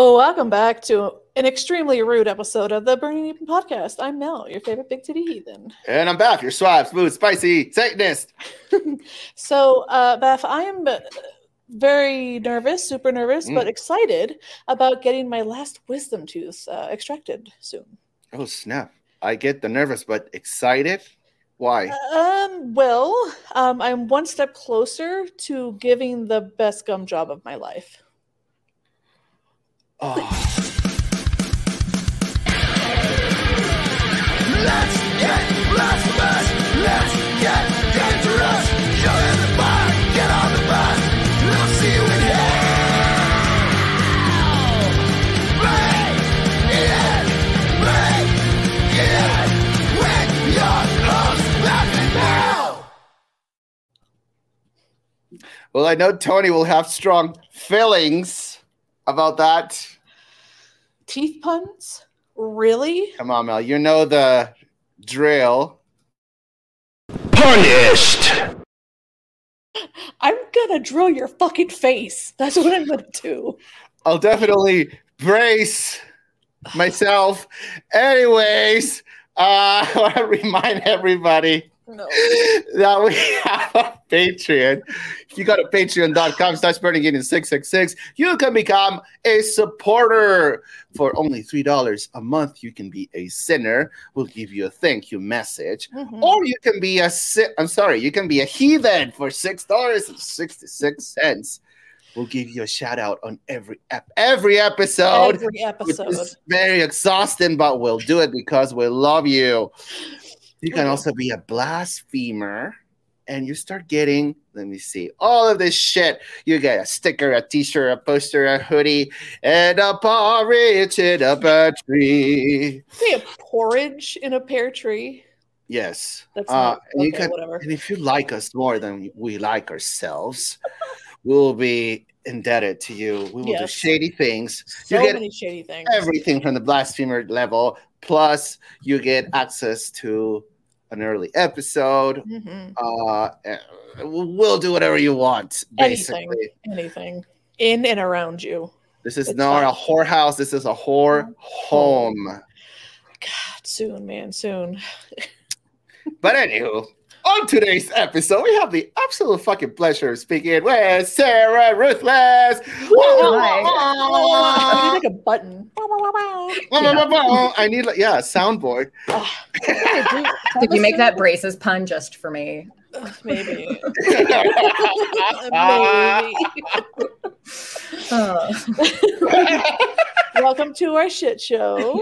Hello, welcome back to an extremely rude episode of the Burning Eden podcast. I'm Mel, your favorite big titty heathen. And I'm back, your suave, smooth, spicy Satanist. So, uh, Baph, I am very nervous, super nervous, Mm. but excited about getting my last wisdom tooth uh, extracted soon. Oh, snap. I get the nervous but excited. Why? Um, well, um, I'm one step closer to giving the best gum job of my life. Oh, Let's get blasphemous. Let's get dangerous. You're in the bar. Get on the bus. We'll see you in hell. Bring it. Bring it. With your host, laughing now. well, I know Tony will have strong feelings about that. Teeth puns? Really? Come on, Mel. You know the drill. Punished! I'm gonna drill your fucking face. That's what I'm gonna do. I'll definitely brace myself. Anyways, uh, I want to remind everybody No. that we have a Patreon. If you go to patreon.com slash burningeden 666, you can become a supporter. For only $3 a month, you can be a sinner. We'll give you a thank you message. Mhm. Or you can be a si- I'm sorry, you can be a heathen for six dollars and sixty-six cents. We'll give you a shout out on every ep- every episode, Every episode. is very exhausting, but we'll do it because we love you. You can also be a blasphemer, and you start getting. Let me see all of this shit. You get a sticker, a T-shirt, a poster, a hoodie, and a porridge in a pear tree. We have porridge in a pear tree. Yes, That's Uh, not and you okay, can- whatever. And if you like us more than we like ourselves, we'll be indebted to you. We will do shady things. So you get many shady things. everything from the blasphemer level, plus you get access to an early episode. Mhm. Uh, we'll do whatever you want, basically. Anything. Anything. In and around you. This is It's not fine. a whorehouse. This is a whore home. God, soon, man, soon. But anywho, on today's episode, we have the absolute fucking pleasure of speaking with Sarah Ruthless. I need like a button. I need like yeah, a soundboard. Did you make that braces pun just for me? Maybe. Maybe. Oh. Welcome to our shit show.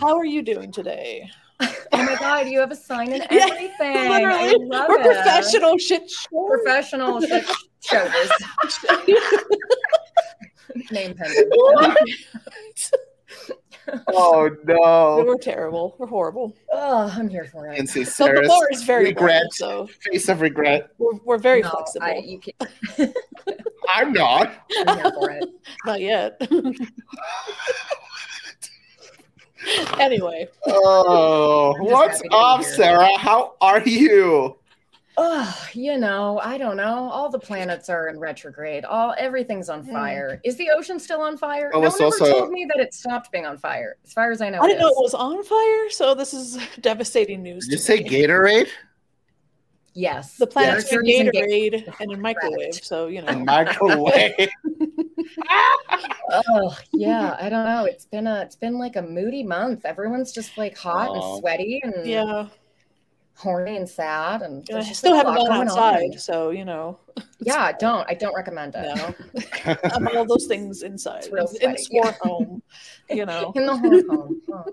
How are you doing today? Oh my god, you have a sign and Yeah, everything. I Literally, love we're it. professional shit show. Professional shit shows. Name pendant. oh no. We're terrible. We're horrible. Oh, I'm here for And it. see So the Sarah's floor is very regret. regret. so face of regret. we're, we're very No, flexible. I, you can, I'm not. I'm here for it. Not yet. anyway, Oh, what's happy to be up. Sarah? How are you? Oh, you know, I don't know. All the planets are in retrograde. All everything's on Hmm. fire. Is the ocean still on fire? Oh, no it's one ever told me that it stopped being on fire. As far as I know, I didn't know it was on fire, so this is devastating news. Did you to say me. Gatorade? Yes. The planet's They're in using Ga- Gatorade and in microwave, so you A know. microwave. Oh yeah, I don't know. It's been a it's been like a moody month. Everyone's just like hot Oh. and sweaty and Yeah, horny and sad and and I still haven't gone outside, on. so you know. Yeah, don't. I don't recommend it. No, I'm all those things inside, It's real in the sweaty, score yeah. home. You know, In the whole home. Oh.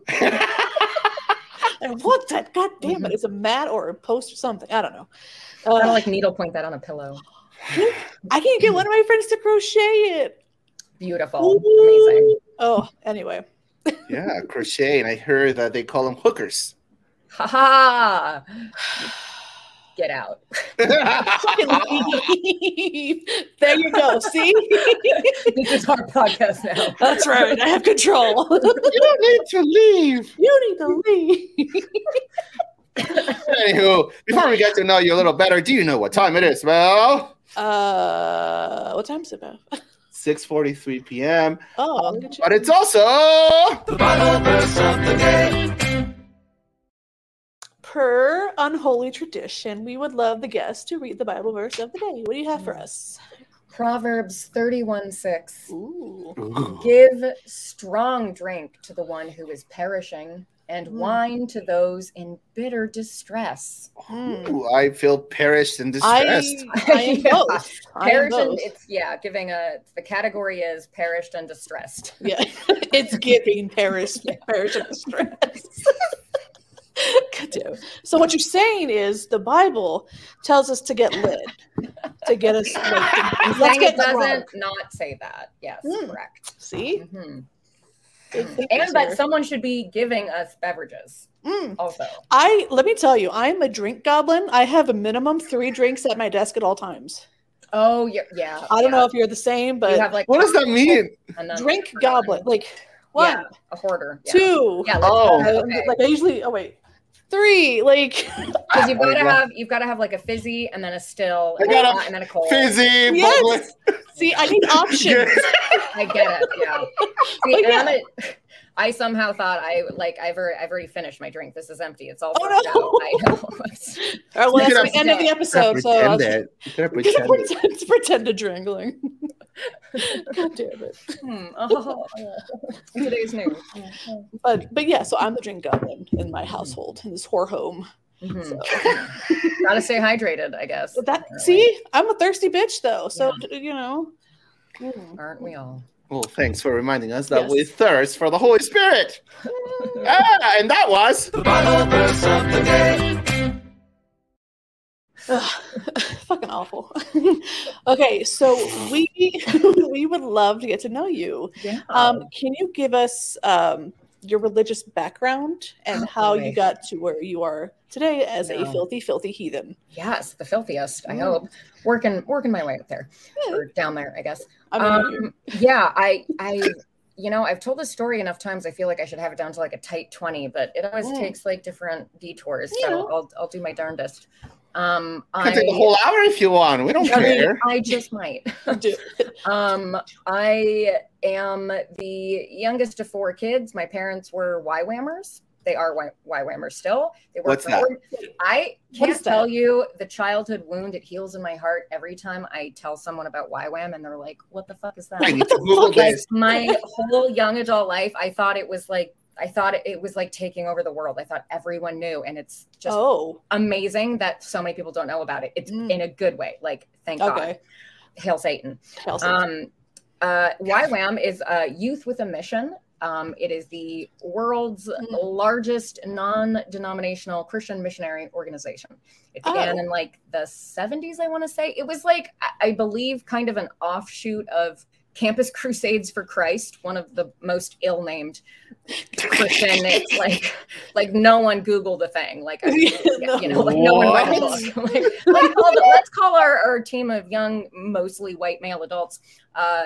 and what that? God damn Mm-hmm. it! It's a mat or a post or something. I don't know. Kind Uh, of like needlepoint that on a pillow. I can't get one of my friends to crochet it. Beautiful. Amazing. Oh, anyway. yeah, crochet. And I heard that they call them hookers. Ha ha. Get out. There you go. See? this is our podcast now. That's right. I have control. you don't need to leave. you need to leave. Anywho, before we get to know you a little better, do you know what time it is, Mel? Uh, what time is it, Baph? 6:43 p.m. Oh, look at. But it's also The Bible verse of the day. per unholy tradition, we would love the guest to read the Bible verse of the day. What do you have for us? Proverbs 31 6. Ooh. Ooh. Give strong drink to the one who is perishing, and Mm. wine to those in bitter distress. Mm. Ooh, I feel perished and distressed. I am Yeah. both. I am Perished and it's yeah, giving a the category is perished and distressed. Yeah, it's giving Paris, Paris and distressed. God damn. So what you're saying is the Bible tells us to get lit, to get us. Like, I'm let's saying get it doesn't drunk. not say that. Yes, Mm. correct. See, Mhm. Good And that someone should be giving us beverages Mm. also. I let me tell you, I'm a drink goblin. I have a minimum three drinks at my desk at all times. Oh yeah, yeah. I don't yeah. know if you're the same, you but have like What does that mean? drink goblin. Like one, Yeah, a hoarder. Yeah. two. Yeah, let's Oh. I- okay. Like I usually. Oh wait, three. Like Because you've got to have you've got to have like a fizzy and then a still and, got a a and then a cold. Fizzy, yes. See, I need options. I get it. Yeah. See, But yeah. I'm a, I somehow thought I like I've already, I've already finished my drink. This is empty. It's all Oh, fucked no. out. I know. All right, well, that's the end of the episode. So I'll pretend it. You could have gonna pretended. pretend, pretend to drangling. God damn it. Hmm. Oh, today's news. But but yeah, so I'm the drink goblin in my household in this whore home. Mhm. So Gotta stay hydrated, I guess. that apparently. see, I'm a thirsty bitch though. So you know. Mm. aren't we all? Well, thanks for reminding us that Yes. we thirst for the Holy Spirit. ah, and that was The Bible verse of the day. Ugh, fucking awful. okay, so we we would love to get to know you. Yeah. Um, can you give us um, your religious background and Oh, how boy. you got to where you are today as a filthy, filthy heathen? yes, the filthiest. I Mm. hope working working my way up there Yeah. or down there. I guess. I mean, Um, yeah, I, I, you know, I've told this story enough times. I feel like I should have it down to like a tight twenty, but it always Mm. takes like different detours. You So know. I'll, I'll do my darndest. Um, I, can take the whole hour if you want. We don't I, mean, care. I just might. um, I am the youngest of four kids. My parents were YWAMers. They are Y- YWAMers still. They work What's for that? I can't is that? tell you the childhood wound it heals in my heart every time I tell someone about YWAM and they're like, "What the fuck is that?" I need to Google this. my whole young adult life i thought it was like i thought it, it was like taking over the world i thought everyone knew and it's just oh, amazing that so many people don't know about it it's Mm. in a good way like thank god okay. hail satan Chelsea. um uh YWAM is uh youth with a mission um, it is the world's Mm. largest non-denominational Christian missionary organization. It began Oh. in like the 70s, I want to say. It was like, I believe, kind of an offshoot of Campus Crusades for Christ, one of the most ill-named Christian. It's like, like no one Googled the thing. Like, I- No. you know, like no one read the book. like, like, call the- let's call our, our team of young, mostly white male adults, uh,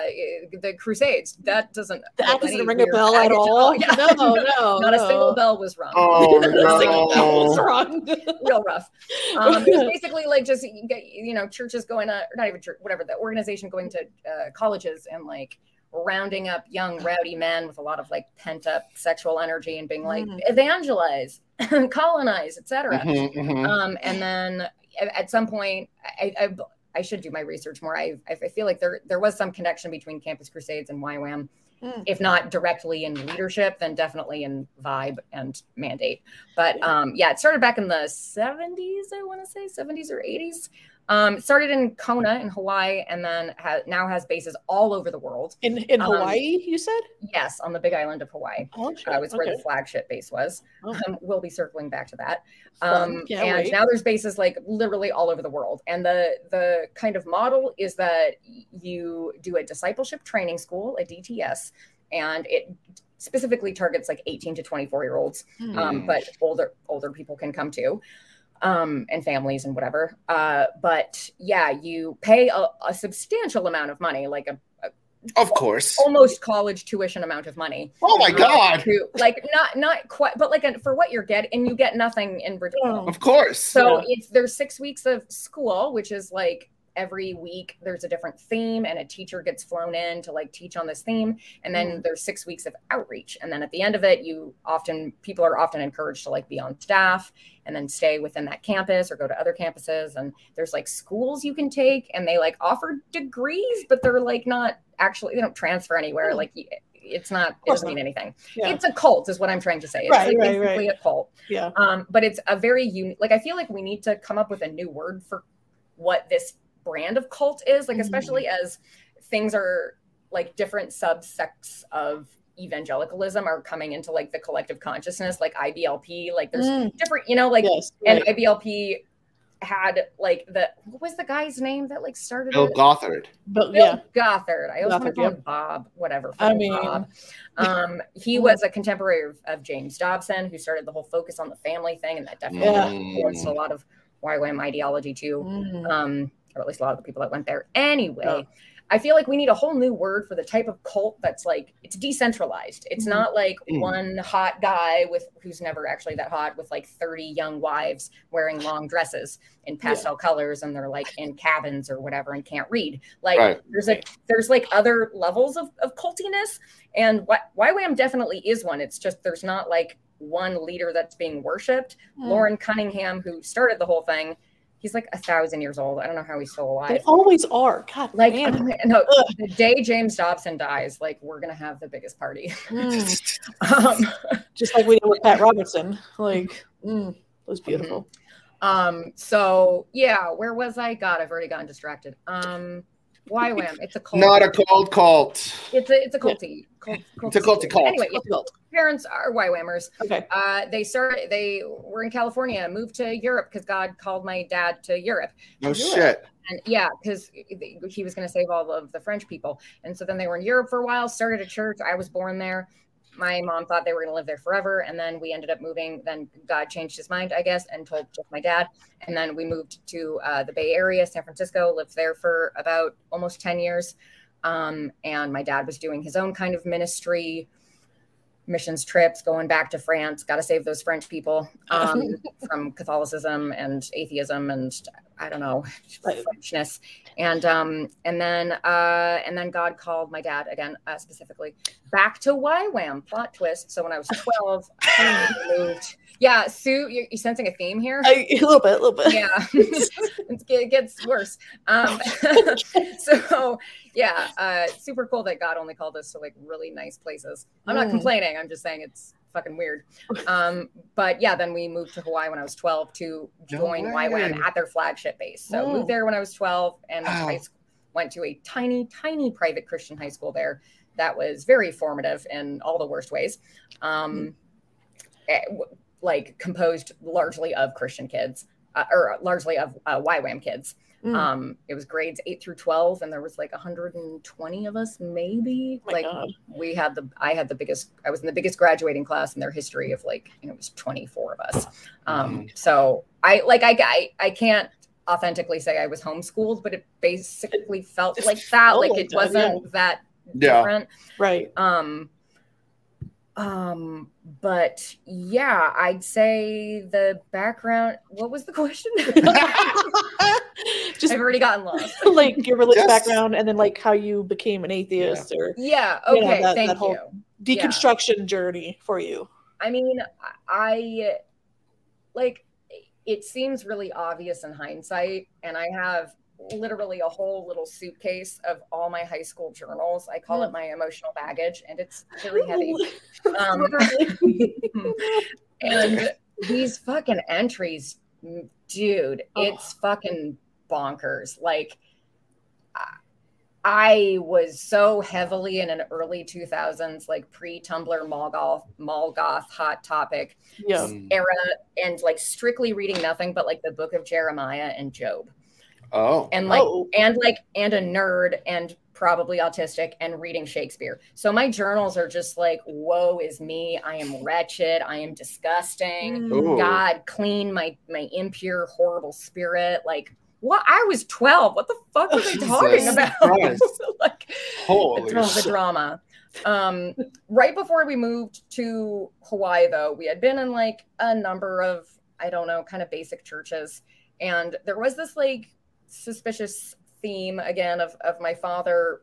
the Crusades. That doesn't that doesn't ring a bell at baggage all. Yeah. No, no, Not a single bell was rung. Oh Not a single bell was no! wrong. Real rough. Um, it was basically like just you get, you know churches going to or not even church, whatever the organization going to uh, colleges and like rounding up young rowdy men with a lot of like pent up sexual energy and being like Mhm. evangelize, colonize, etc. Mhm, mhm. um, and then at, at some point I, I I should do my research more. I I feel like there there was some connection between Campus Crusades and YWAM, Mm. if not directly in leadership, then definitely in vibe and mandate. But um, yeah, it started back in the 70s, I want to say 70s or 80s. Um, it started in Kona in Hawaii, and then ha- now has bases all over the world. In in Um, Hawaii, you said? Yes, on the Big Island of Hawaii. Oh, shit. Uh, was where the flagship base was. Oh. Um, we'll be circling back to that. Um, and wait. now there's bases like literally all over the world. And the the kind of model is that you do a discipleship training school, a DTS, and it specifically targets like 18 to 24 year olds, Hmm. um, but older older people can come too. Um, and families and whatever. Uh, but yeah, you pay a, a substantial amount of money, like a Of course. almost college tuition amount of money Oh my God! to like not not quite but like for what you're getting and you get nothing in return. Of course. so Yeah. it's there's six weeks of school which is like every week there's a different theme and a teacher gets flown in to like teach on this theme and then Mm. there's six weeks of outreach and then at the end of it you often people are often encouraged to like be on staff and then stay within that campus or go to other campuses and there's like schools you can take and they like offer degrees but they're like not actually they don't transfer anywhere Hmm. like it's not it doesn't mean anything Yeah. it's a cult is what i'm trying to say it's Right, like right, basically a cult yeah. um, but it's a very unique like i feel like we need to come up with a new word for what this brand of cult is like especially as things are like different subsects of evangelicalism are coming into like the collective consciousness like iblp like there's Mm, different you know like yes. and iblp had like the what was the guy's name that like started Bill it? Gothard. but Bill yeah. Gothard. I always want to call yep. him Bob, whatever. I mean- Bob. Um, he Mm. was a contemporary of, of James Dobson, who started the whole focus on the family thing, and that definitely Yeah. influenced a lot of YWAM ideology too, Mm. um, or at least a lot of the people that went there. Anyway, Yeah. I feel like we need a whole new word for the type of cult that's like it's decentralized. It's Mhm. not like Mm. one hot guy with who's never actually that hot with like 30 young wives wearing long dresses in pastel colors and they're like in cabins or whatever and can't read. Like Right. there's a there's like other levels of, of cultiness and what YWAM definitely is one. It's just there's not like one leader that's being worshipped. Mm. Loren Cunningham, who started the whole thing, he's like a thousand years old. I don't know how he's still alive. They always are. God, Like damn. no, Ugh. the day James Dobson dies, like we're gonna have the biggest party. Mm. um, Just like we did with Pat Robertson. Like, mm, it was beautiful. um, so yeah, where was I? God, I've already gotten distracted. Um, YWAM, it's a cult. Not a cold cult. It's a it's a culty. Cult, It's a culty cult. Anyway, yeah, Difficult. parents are YWAMers. Okay. Uh, they started. They were in California, moved to Europe because God called my dad to Europe. No Do shit. And yeah, because he was going to save all of the French people. And so then they were in Europe for a while, started a church. I was born there. My mom thought they were going to live there forever. And then we ended up moving. Then God changed his mind, I guess, and told just my dad. And then we moved to uh, the Bay Area, San Francisco, lived there for about almost 10 years. Um, and my dad was doing his own kind of ministry, missions trips, going back to France, got to save those French people um, from Catholicism and atheism and I don't know. Frenchness. And um, and then uh, and then God called my dad again uh, specifically back to YWAM. Plot twist. So when I was twelve, I moved. Yeah, Sue, you're, you're sensing a theme here. A little bit, a little bit. yeah it gets worse um so yeah uh super cool that god only called us to like really nice places i'm not Mm. complaining i'm just saying it's fucking weird um but yeah then we moved to hawaii when i was 12 to join way. ywam at their flagship base so Mm. moved there when i was 12 and Wow. high school, went to a tiny tiny private christian high school there that was very formative in all the worst ways um eh, w- like composed largely of christian kids uh, or largely of uh, YWAM kids. Mm. Um, it was grades eight through twelve, and there was like 120 of us, maybe. Oh like God. we had the, I had the biggest, I was in the biggest graduating class in their history of like, you know, it was 24 of us. Um, so I like, I, I, I can't authentically say I was homeschooled, but it basically felt It like that. Like like it wasn't that Yeah. different. Right. Um, um, but yeah, I'd say the background. What was the question? Just I've already gotten lost. like your religious Just- background and then like how you became an atheist or Yeah. You know, Okay. that- thank that whole- you. Yeah. deconstruction journey for you. I mean, I like. It seems really obvious in hindsight, and I have literally a whole little suitcase of all my high school journals. I call it my emotional baggage, and it's really heavy. Um, and these fucking entries, mm, dude, Oh. it's fucking bonkers. Like, I- was so heavily in an early 2000s, like pre Tumblr mall golf, mall goth hot topic yeah. Mm. era, and like strictly reading nothing but like the book of Jeremiah and Job Oh. and like Oh. and like and a nerd and probably autistic and reading Shakespeare. So my journals are just like, woe is me. I am wretched. I am disgusting. Mm. Ooh. God, clean my my impure, horrible spirit. Like what? I was twelve. What the fuck were they Jesus talking about? Like Holy the, the drama. Um, right before we moved to Hawaii, though, we had been in like a number of I don't know, kind of basic churches, and there was this like suspicious theme again of of my father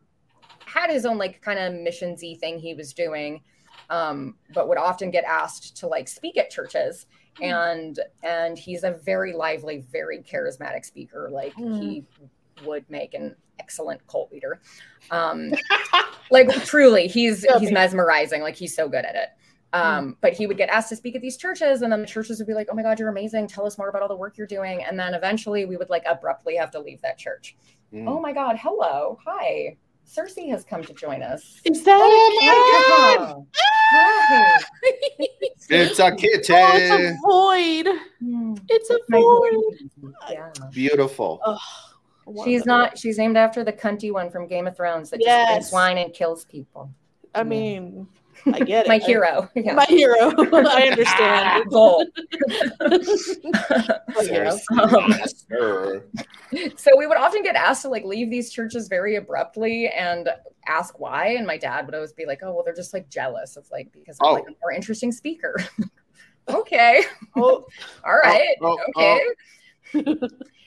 had his own like kind of missionsy thing he was doing, um, but would often get asked to like speak at churches. And and he's a very lively, very charismatic speaker. Like he would make an excellent cult leader. Um, like truly, he's he's mesmerizing. Like he's so good at it. Um, but he would get asked to speak at these churches, and then the churches would be like, "Oh my God, you're amazing! Tell us more about all the work you're doing." And then eventually, we would like abruptly have to leave that church. Mm. Oh my God! Hello, hi. Cersei has come to join us. Is that Oh a cat? Hi. It's a Oh, it's a void. Hmm. It's a My void. Yeah. Beautiful. Ugh, I want She's not. She's named after the cunty one from Game of Thrones that just drinks wine and kills people. I mean, I get it. My I- hero. Yeah. my hero. I understand. Gold. Yes. Um, so we would often get asked to like leave these churches very abruptly and ask why and my dad would always be like oh well they're just like jealous of like because i'm Oh. like a more interesting speaker okay Oh, all right oh, okay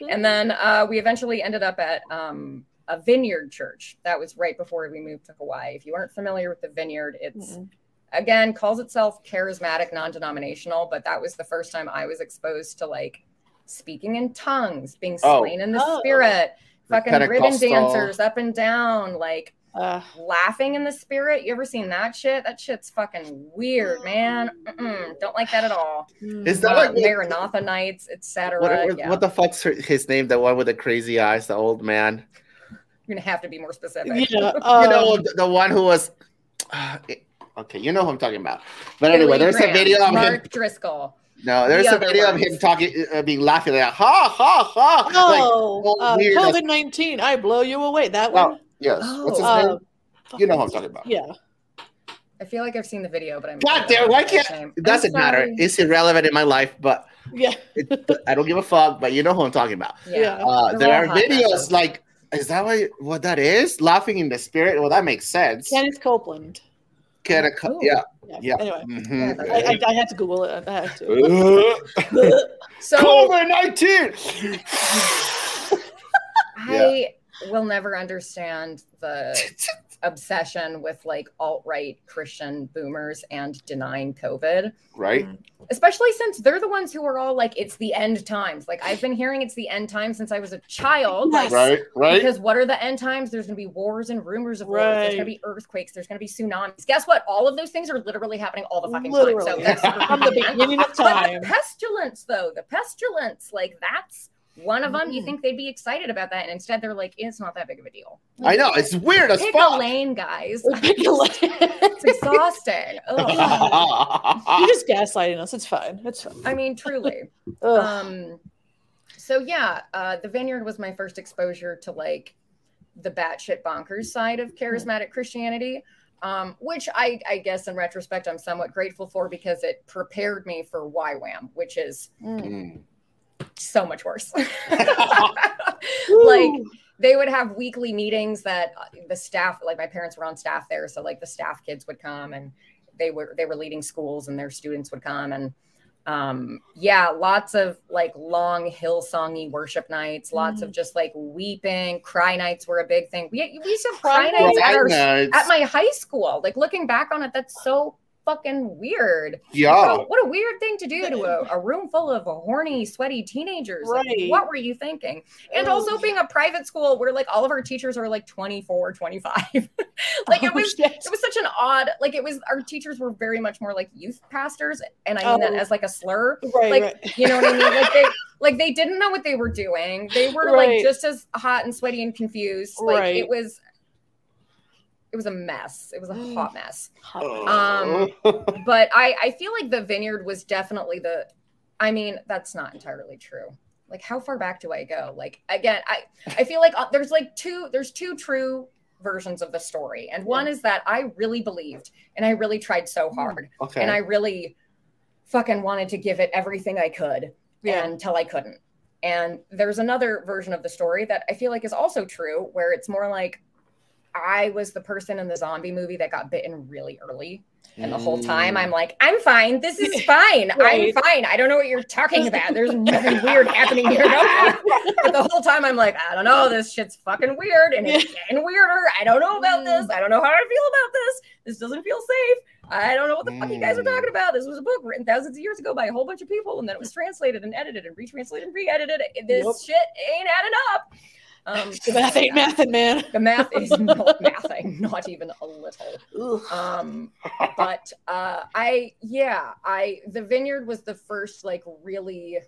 and then uh, we eventually ended up at um, a vineyard church that was right before we moved to hawaii if you aren't familiar with the vineyard it's Mm-mm. again calls itself charismatic non-denominational but that was the first time i was exposed to like speaking in tongues being Oh. slain in the Oh. spirit fucking ribbon dancers up and down like uh, laughing in the spirit you ever seen that shit that shit's fucking weird man Mm-mm, don't like that at all Is that uh, like maranatha nights etc what, what, yeah. what the fuck's his name? The one with the crazy eyes, the old man. You're gonna have to be more specific yeah, you um, know, the, the one who was. okay, you know who I'm talking about. But Billy anyway, there's Graham, a video of him. mark driscoll No, there's the a other video of him talking, uh, being laughing like ha ha ha. Oh, all uh. COVID nineteen. I blow you away. That oh, one. yes. What's his Oh. name? Uh, You know who I'm talking about. Yeah. i feel like i've seen the video but i'm God damn, why can't- It doesn't matter. It's irrelevant in my life, but Yeah. it, I don't give a fuck. But you know who I'm talking about. yeah, Yeah. Uh, there are videos like, is that what, what that is? Laughing in the spirit? Well, that makes sense. Kenneth Copeland. Can a, Ooh. yeah, Yeah. yeah. Anyway, Mhm. I, I, I had to Google it. I had to. So COVID nineteen. I will never understand the obsession with like alt right Christian boomers and denying COVID, right? Mm-hmm. especially since they're the ones who are all like, it's the end times. Like, I've been hearing it's the end times since I was a child. Like, Right, right. Because what are the end times? There's going to be wars and rumors of wars. There's going to be earthquakes. There's going to be tsunamis. Guess what? All of those things are literally happening all the fucking Literally. time. So that's From the beginning of But time. the pestilence, though, the pestilence, like that's one of them. You Mm. think they'd be excited about that, and instead they're like, it's not that big of a deal. I know it's weird as Pick a fuck. lane, guys. You're It's exhausting. Ugh. just gaslighting us. It's fine. It's fine. I mean, truly. Um, so yeah, uh, the Vineyard was my first exposure to like the batshit bonkers side of charismatic Christianity. Um, which I, I guess in retrospect I'm somewhat grateful for because it prepared me for YWAM, which is Mm. Mm. so much worse. like they would have weekly meetings that uh, the staff like my parents were on staff there so like the staff kids would come and they were they were leading schools and their students would come and um yeah lots of like long hill songy worship nights lots of just like weeping. Cry nights were a big thing. We, we used to have cry, Cry nights at, our, at my high school. Like looking back on it that's so fucking weird yeah. what, what a weird thing to do to a, a room full of horny, sweaty teenagers. Like, what were you thinking? And Oh. also being a private school where like all of our teachers are like 24, 25. like it Oh, was shit. it was such an odd like it was our teachers were very much more like youth pastors and I mean that Oh. as like a slur. right, like, right. You know what I mean? Like they like they didn't know what they were doing. They were Right. like just as hot and sweaty and confused. Like Right. it was it was a mess. It was a hot mess. Oh. Um, but I, I feel like the vineyard was definitely the i mean that's not entirely true. Like how far back do i go? Like again i i feel like uh, there's like two there's two true versions of the story. And one is that i really believed and i really tried so hard. Okay. and i really fucking wanted to give it everything i could Yeah. until i couldn't. And there's another version of the story that i feel like is also true where it's more like I was the person in the zombie movie that got bitten really early. And the whole time mm. I'm like, I'm fine. This is fine. Right. I'm fine. I don't know what you're talking about. There's nothing weird happening here. No. But the whole time I'm like, I don't know. This shit's fucking weird and it's getting weirder. I don't know about this. Mm. I don't know how I feel about this. This doesn't feel safe. I don't know what the fuck you guys are mm. talking about. This was a book written thousands of years ago by a whole bunch of people, and then it was translated and edited and retranslated and re-edited. This Yep. shit ain't adding up. Um, The math ain't mathing, man. the math is not mathing, not even a little. Um, but uh, I, yeah, I the vineyard was the first like really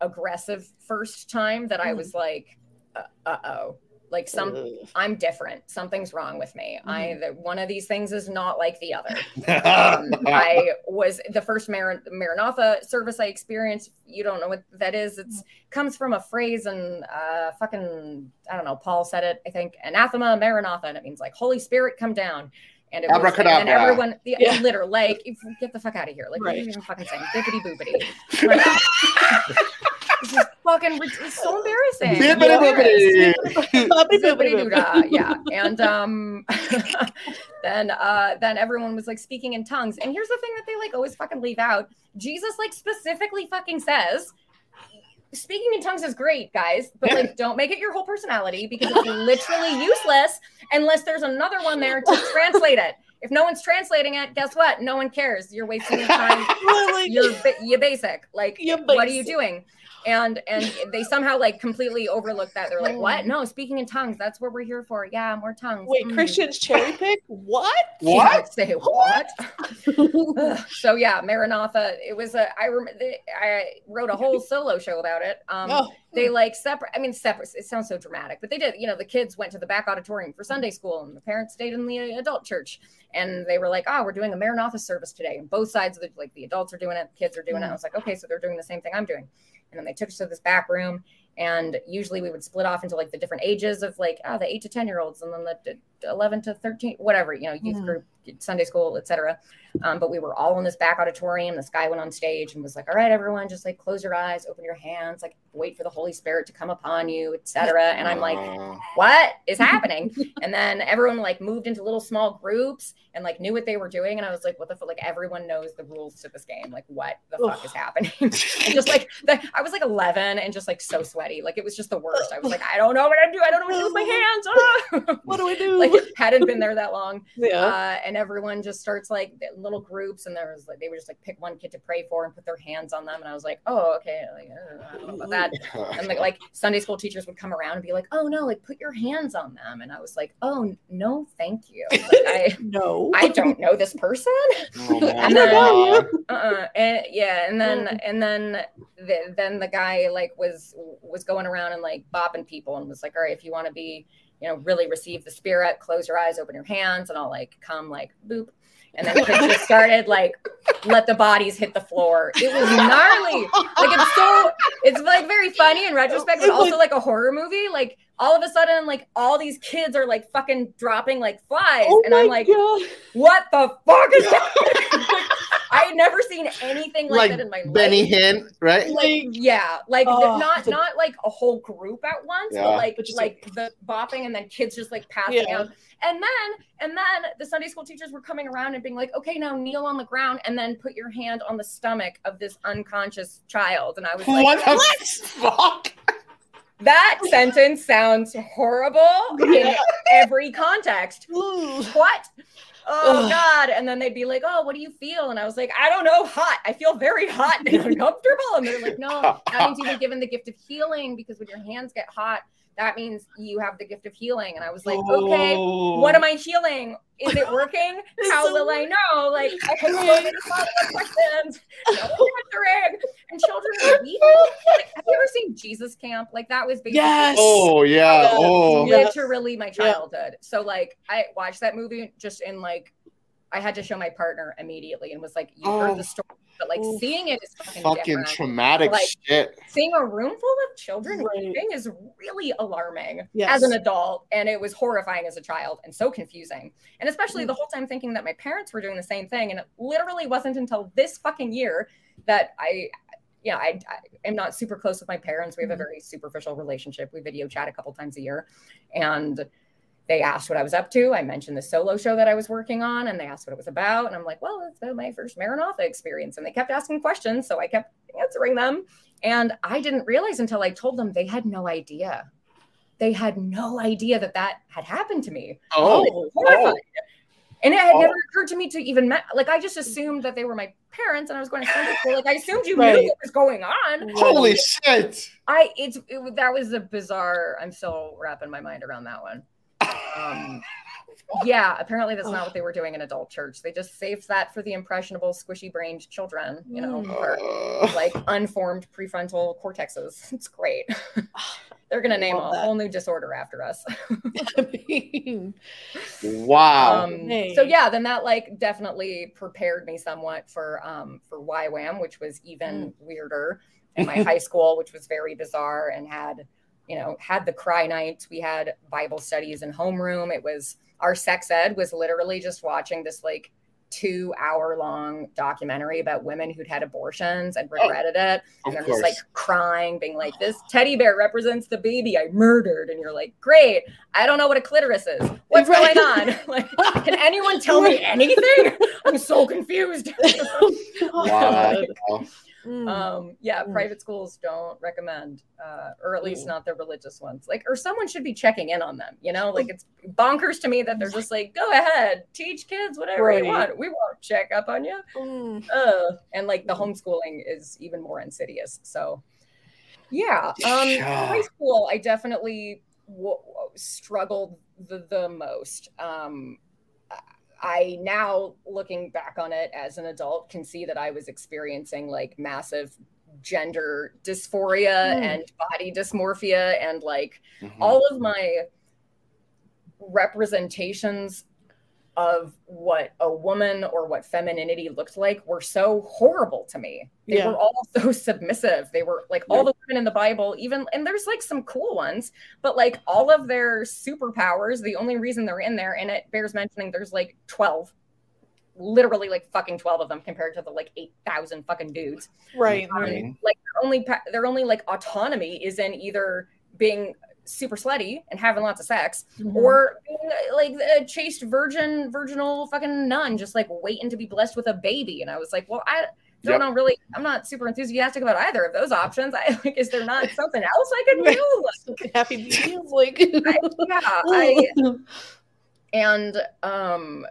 aggressive first time that I was like, uh oh, like some Ugh. I'm different. Something's wrong with me. I the, one of these things is not like the other. Um, I was the first Mar- Maranatha service I experienced. You don't know what that is. It's comes from a phrase and uh, fucking I don't know. Paul said it. I think anathema Maranatha, and it means like Holy Spirit come down. And it was, and Abracadabra. everyone, the, Yeah. literally, like, get the fuck out of here. Like, what are you even fucking saying? Bippity boopity. Like, this is fucking, it's so embarrassing. I'm Bippity embarrassed. boopity. Bobby Zippity Boobity doo-dah, yeah. And um then uh then everyone was like speaking in tongues. And here's the thing that they like always fucking leave out. Jesus like specifically fucking says speaking in tongues is great, guys, but like don't make it your whole personality because it's literally useless unless there's another one there to translate it. If no one's translating it, guess what? No one cares. You're wasting your time. You're you're basic. Like You're what are you doing? And and they somehow like completely overlook that. They're like, what? No, speaking in tongues. That's what we're here for. Yeah, more tongues. Wait, Mm. Christians cherry pick? What? What? Say what? Ugh. so yeah, Maranatha. It was a. I rem- I wrote a whole solo show about it. Um, Oh, they like separate. I mean, separate. It sounds so dramatic, but they did. You know, the kids went to the back auditorium for Sunday school, and the parents stayed in the adult church. And they were like, "Oh, we're doing a Maranatha service today." And both sides of the like the adults are doing it, the kids are doing it. I was like, "Okay, so they're doing the same thing I'm doing." And then they took us to this back room, and usually we would split off into like the different ages of like oh the eight to ten year olds, and then the d- eleven to thirteen, whatever you know, youth Mhm. group, Sunday school, etc. Um, but we were all in this back auditorium. This guy went on stage and was like, "All right, everyone, just like close your eyes, open your hands, like wait for the Holy Spirit to come upon you, etc." And I'm like, "What is happening?" and then everyone like moved into little small groups and like knew what they were doing. And I was like, "What the fuck?" Like everyone knows the rules to this game. Like, what the fuck is happening? and just like the, I was like 11 and just like so sweaty. Like it was just the worst. I was like, I don't know what I do. I don't know what to do with my hands. Ah! what do we do? like hadn't been there that long. Yeah. uh, and everyone just starts like little groups and there was like they would just like pick one kid to pray for and put their hands on them and i was like oh okay. Like, uh, i don't know about that. and like, like sunday school teachers would come around and be like oh no like put your hands on them. And i was like oh no thank you. Like, i no. i don't know this person. Oh And then- uh-uh. and yeah and then and then the, then the guy like was was going around and like bopping people and was like all right if you want to be you know really receive the spirit close your eyes open your hands and i'll like come like boop. And then kids just started like let the bodies hit the floor. It was gnarly. Like it's so it's like very funny in retrospect but also like a horror movie. Like all of a sudden like all these kids are like fucking dropping like flies. Oh and i'm like God. what the fuck is that I had never seen anything like, Like that in my life. Benny life. Hinn, right? Like yeah, like the- Oh, not the- not like a whole group at once, Yeah. but like But just like the bopping and then kids just like passing Yeah. out. And then and then the Sunday school teachers were coming around and being like, okay, now kneel on the ground and then put your hand on the stomach of this unconscious child. And I was like, what the fuck? That sentence sounds horrible in every context. Ooh. what? Oh Ugh. God. And then they'd be like, Oh, what do you feel? And I was like, I don't know, hot. I feel very hot and uncomfortable. And they're like, No, that means you've been given the gift of healing because when your hands get hot, that means you have the gift of healing. And I was like, Okay, what oh. am I healing? Is it working? How so will I know? Like, I have so many follow-up questions. No one's answering. And children are weeping. Like, have you ever seen Jesus Camp? Like, that was basically Yes. Oh yeah. Yeah. Oh. Literally my childhood. So like I watched that movie just in like I had to show my partner immediately and was like, you Oh. heard the story, but like Oof. seeing it is fucking, Fucking traumatic Like, shit. Seeing a room full of children Right. weeping is really alarming Yes. as an adult, and it was horrifying as a child and so confusing. And especially Mm. the whole time thinking that my parents were doing the same thing, and it literally wasn't until this fucking year that I. Yeah, I, I am not super close with my parents. We have a Mhm. very superficial relationship. We video chat a couple times a year, and they asked what I was up to. I mentioned the solo show that I was working on, and they asked what it was about. And I'm like, well, it's about my first Maranatha experience. And they kept asking questions, so I kept answering them. And I didn't realize until I told them they had no idea. They had no idea that that had happened to me. Oh, oh. horrified. And it had Oh. never occurred to me to even met, like I just assumed that they were my parents, and I was going to Sunday school. Like I assumed you Right. knew what was going on. holy shit! I it's it, that was a bizarre. I'm still wrapping my mind around that one. Um, yeah, apparently that's not what they were doing in adult church. They just saved that for the impressionable, squishy-brained children. You know, Mm. Like unformed prefrontal cortexes. It's great. They're gonna name a that. whole new disorder after us. Wow. um, Hey. so yeah then that like definitely prepared me somewhat for um for YWAM which was even weirder in my high school which was very bizarre and had you know had the cry nights we had bible studies in homeroom it was our sex ed was literally just watching this like two hour long documentary about women who'd had abortions and oh, regretted it Oh, of and they're just like crying, being like, "This teddy bear represents the baby I murdered," and you're like, "Great, I don't know what a clitoris is. What's Right. going on? Like, can anyone tell me anything? I'm so confused." wow. Mm. um, yeah, Mm. private schools don't recommend, uh, or at least Mm. not the religious ones. Like, or someone should be checking in on them. You know, like it's bonkers to me that they're just like, "Go ahead, teach kids whatever Right. you want. We won't check up on you." Mm. uh, and like the homeschooling is even more insidious. So, yeah, um, Yeah. high school, I definitely w- w- struggled the, the most. Um, I now, looking back on it as an adult, can see that I was experiencing like massive gender dysphoria Hmm. and body dysmorphia and like Mhm. all of my representations of what a woman or what femininity looked like were so horrible to me. They Yeah. were all so submissive. They were like all the women in the Bible, even, and there's like some cool ones, but like all of their superpowers, the only reason they're in there, and it bears mentioning there's like 12, literally like fucking 12 of them compared to the like 8,000 fucking dudes Right. um, Right. like their only their only like autonomy is in either being super slutty and having lots of sex Mhm. or being, uh, like a chaste virgin virginal fucking nun just like waiting to be blessed with a baby and i was like well i don't Yep. know really i'm not super enthusiastic about either of those options i like is there not something else i could do Like, happy mediums, like I, yeah i and um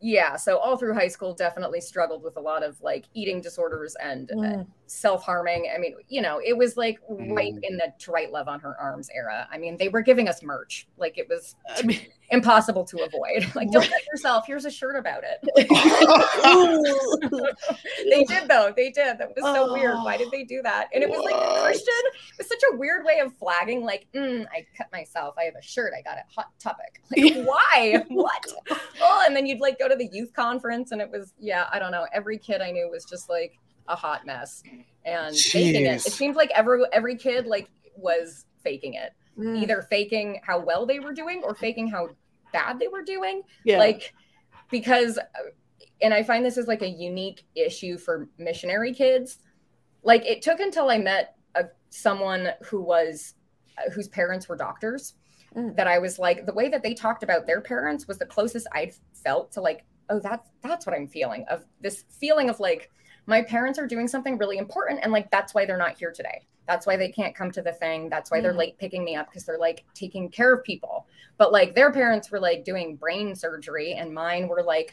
yeah so all through high school definitely struggled with a lot of like eating disorders and uh, Mm. Self-harming. I mean you know it was like right Mm. in the to write love on her arms era. I mean they were giving us merch. Like it was I mean, impossible to avoid. Like don't cut yourself. Here's a shirt about it. They did though. They did. That was so weird. Why did they do that? And it was like christian it was such a weird way of flagging like mm, i cut myself. I have a shirt. I got it. Hot topic. Like why? What? Oh and then you'd like go to the youth conference and it was yeah i don't know. Every kid i knew was just like a hot mess and faking it Jeez. it seemed like every every kid like was faking it Mm. either faking how well they were doing or faking how bad they were doing yeah. like because uh, and i find this is like a unique issue for missionary kids like it took until i met a, someone who was uh, whose parents were doctors Mm. that i was like the way that they talked about their parents was the closest i'd felt to like oh that's that's what i'm feeling of this feeling of like my parents are doing something really important and like that's why they're not here today that's why they can't come to the thing that's why they're Mhm. late picking me up because they're like taking care of people but like their parents were like doing brain surgery and mine were like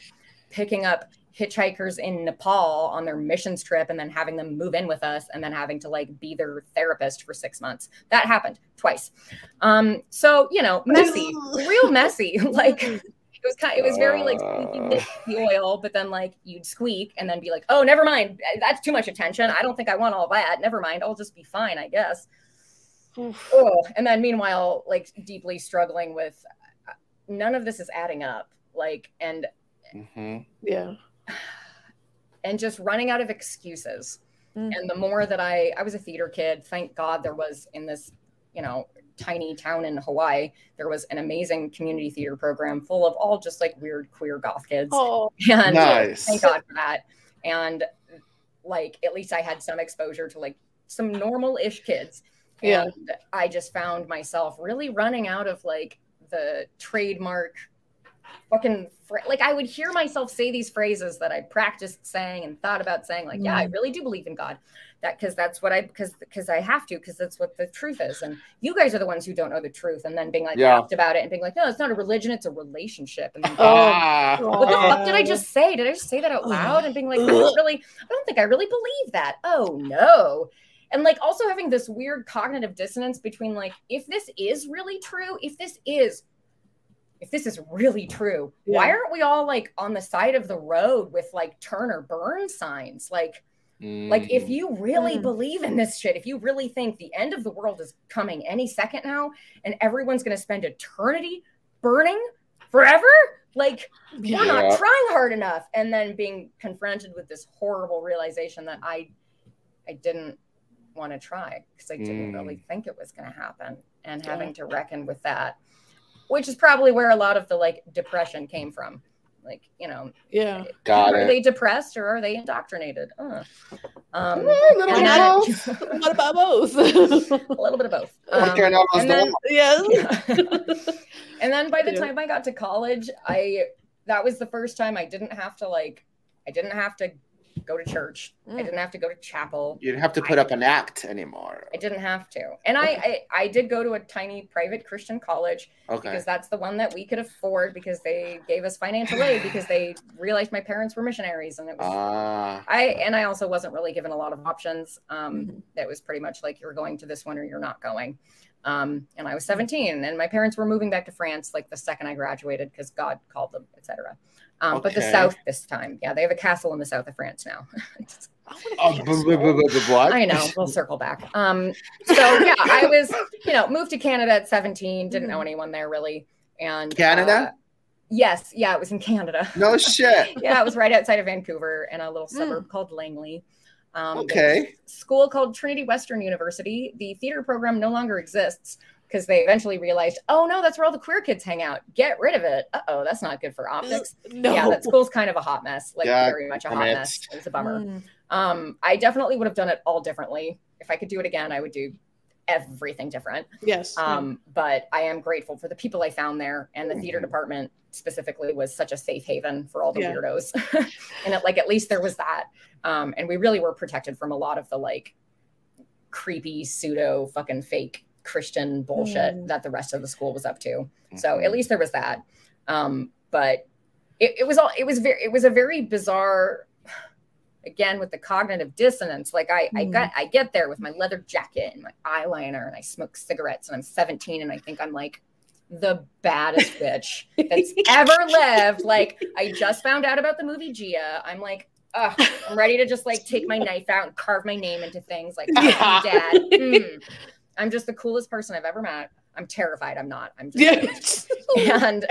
picking up hitchhikers in Nepal on their missions trip and then having them move in with us and then having to like be their therapist for 6 months. That happened twice. Um so, you know, messy, real messy. like it was kind it was very like squeaky Uh. oil, but then like you'd squeak and then be like, "Oh, never mind. That's too much attention. I don't think I want all that. Never mind. I'll just be fine, I guess." Oh and then meanwhile like deeply struggling with uh, none of this is adding up like and Mhm. Yeah. and just running out of excuses Mm. and the more that i i was a theater kid thank god there was in this you know tiny town in hawaii there was an amazing community theater program full of all just like weird queer goth kids. Oh, and Nice. thank god for that. And like at least i had some exposure to like some normal-ish kids. Yeah. and i just found myself really running out of like the trademark fucking fr- like I would hear myself say these phrases that I practiced saying and thought about saying like yeah I mm. really do believe in God that because that's what I because because I have to because that's what the truth is and you guys are the ones who don't know the truth and then being like Yeah. asked about it and being like no it's not a religion it's a relationship and then Ah. what the fuck did I just say? Did I just say that out loud? And being like, I don't really, I don't think I really believe that. Oh no. And like also having this weird cognitive dissonance between like, if this is really true, if this is, if this is really true, why aren't we all like on the side of the road with like turn or burn signs? Like, like if Mm. you really Mm. believe in this shit, if you really think the end of the world is coming any second now and everyone's going to spend eternity burning forever, like we're not trying hard enough and then being confronted with this horrible realization that I I didn't want to try because I didn't Mm. really think it was going to happen and Yeah. having to reckon with that, which is probably where a lot of the like depression came from. Like, you know, Yeah. Got are it. they depressed or are they indoctrinated? Uh. Um, Eh, little and bit of both. What about both? a little bit of both. What Um, kind of was and the then- yeah. and then by the Yeah. time I got to college, I that was the first time I didn't have to like I didn't have to go to church. I Mm. didn't have to go to chapel. You didn't have to put up an act anymore. I didn't have to. And I, I I did go to a tiny private Christian college Okay. because that's the one that we could afford because they gave us financial aid because they realized my parents were missionaries and it was Ah. I and I also wasn't really given a lot of options. Um, Mhm. That was pretty much like you're going to this one or you're not going. Um, and I was 17, and my parents were moving back to France like the second I graduated because God called them, etc. Um, But the South this time, yeah, they have a castle in the south of France now. What? I know. We'll circle back. Um, so yeah, I was, you know, moved to Canada at 17. Didn't know anyone there really, and Canada? uh, yes, yeah, it was in Canada. No shit. yeah, it was right outside of Vancouver in a little Mm. suburb called Langley. Um, Okay. School called Trinity Western University. The theater program no longer exists because they eventually realized, oh no, that's where all the queer kids hang out. Get rid of it. Uh oh, that's not good for optics. No. Yeah, that school's kind of a hot mess. Like Yeah, very much a hot it. mess. It's a bummer. Mm. Um, I definitely would have done it all differently. If I could do it again, I would do everything different. Yes. Um, but I am grateful for the people I found there, and the theater Mhm. department specifically was such a safe haven for all the Yeah. weirdos. and it, like at least there was that, um, and we really were protected from a lot of the like creepy pseudo fucking fake Christian bullshit Mm. that the rest of the school was up to. So at least there was that. Um, but it, it was all it was very it was a very bizarre again with the cognitive dissonance like i i Mm. got i get there with my leather jacket and my eyeliner and i smoke cigarettes and i'm 17 and i think i'm like the baddest bitch that's ever lived like i just found out about the movie gia i'm like Ugh, i'm ready to just like take my knife out and carve my name into things like "Fuck you, dad Mm. I'm just the coolest person i've ever met i'm terrified i'm not i'm just yeah. and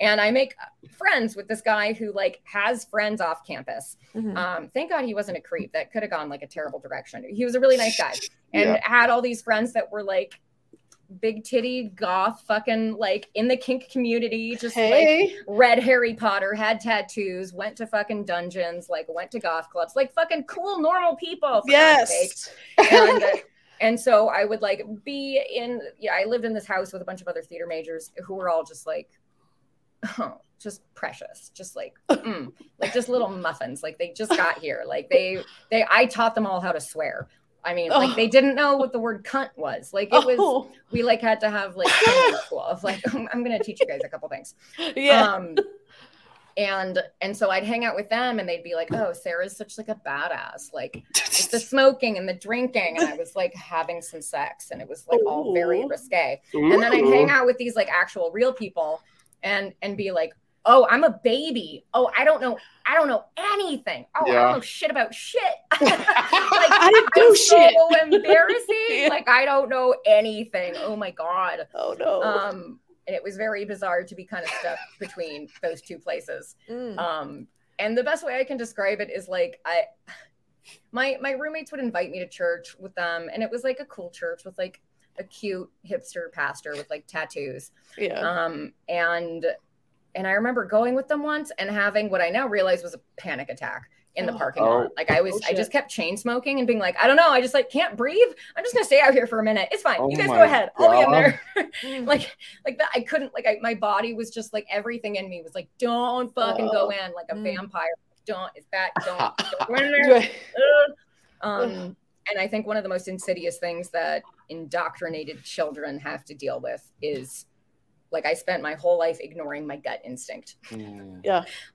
and I make friends with this guy who like has friends off campus. Mhm. Um, thank God he wasn't a creep. That could have gone like a terrible direction. He was a really nice guy and Yeah. had all these friends that were like big titty goth fucking like in the kink community just like Hey. read Harry Potter, had tattoos, went to fucking dungeons, like went to goth clubs, like fucking cool normal people. for God's sake yes. and uh, and so I would like be in yeah I lived in this house with a bunch of other theater majors who were all just like oh just precious just like mm, like just little muffins. Like they just got here. Like they they I taught them all how to swear. I mean like Oh. they didn't know what the word cunt was. Like it was Oh, we like had to have like school of like I'm gonna teach you guys a couple things. Yeah. um and and so I'd hang out with them and they'd be like oh Sarah's such like a badass like it's the smoking and the drinking and i was like having some sex and it was like all very risque. And then i'd hang out with these like actual real people and and be like oh i'm a baby. Oh i don't know i don't know anything. Oh i don't know shit about shit. Like I didn't I'm do shit. so embarrassing. Yeah. like i don't know anything. Oh my god. Oh no. um and it was very bizarre to be kind of stuck between those two places Mm. um and the best way i can describe it is like i my my roommates would invite me to church with them and it was like a cool church with like a cute hipster pastor with like tattoos yeah. um and and I remember going with them once and having what I now realize was a panic attack in the Oh. parking Oh. lot. Like I was, Oh, I just kept chain smoking and being like, I don't know, I just like can't breathe. I'm just gonna stay out here for a minute. It's fine. Oh you guys go ahead. I'll be in there. like, like that. I couldn't. Like, I, my body was just like everything in me was like, don't fucking go in like a Mm. vampire. Don't. It's bad. Don't. don't go in there. Um, and I think one of the most insidious things that indoctrinated children have to deal with is like I spent my whole life ignoring my gut instinct. Mm.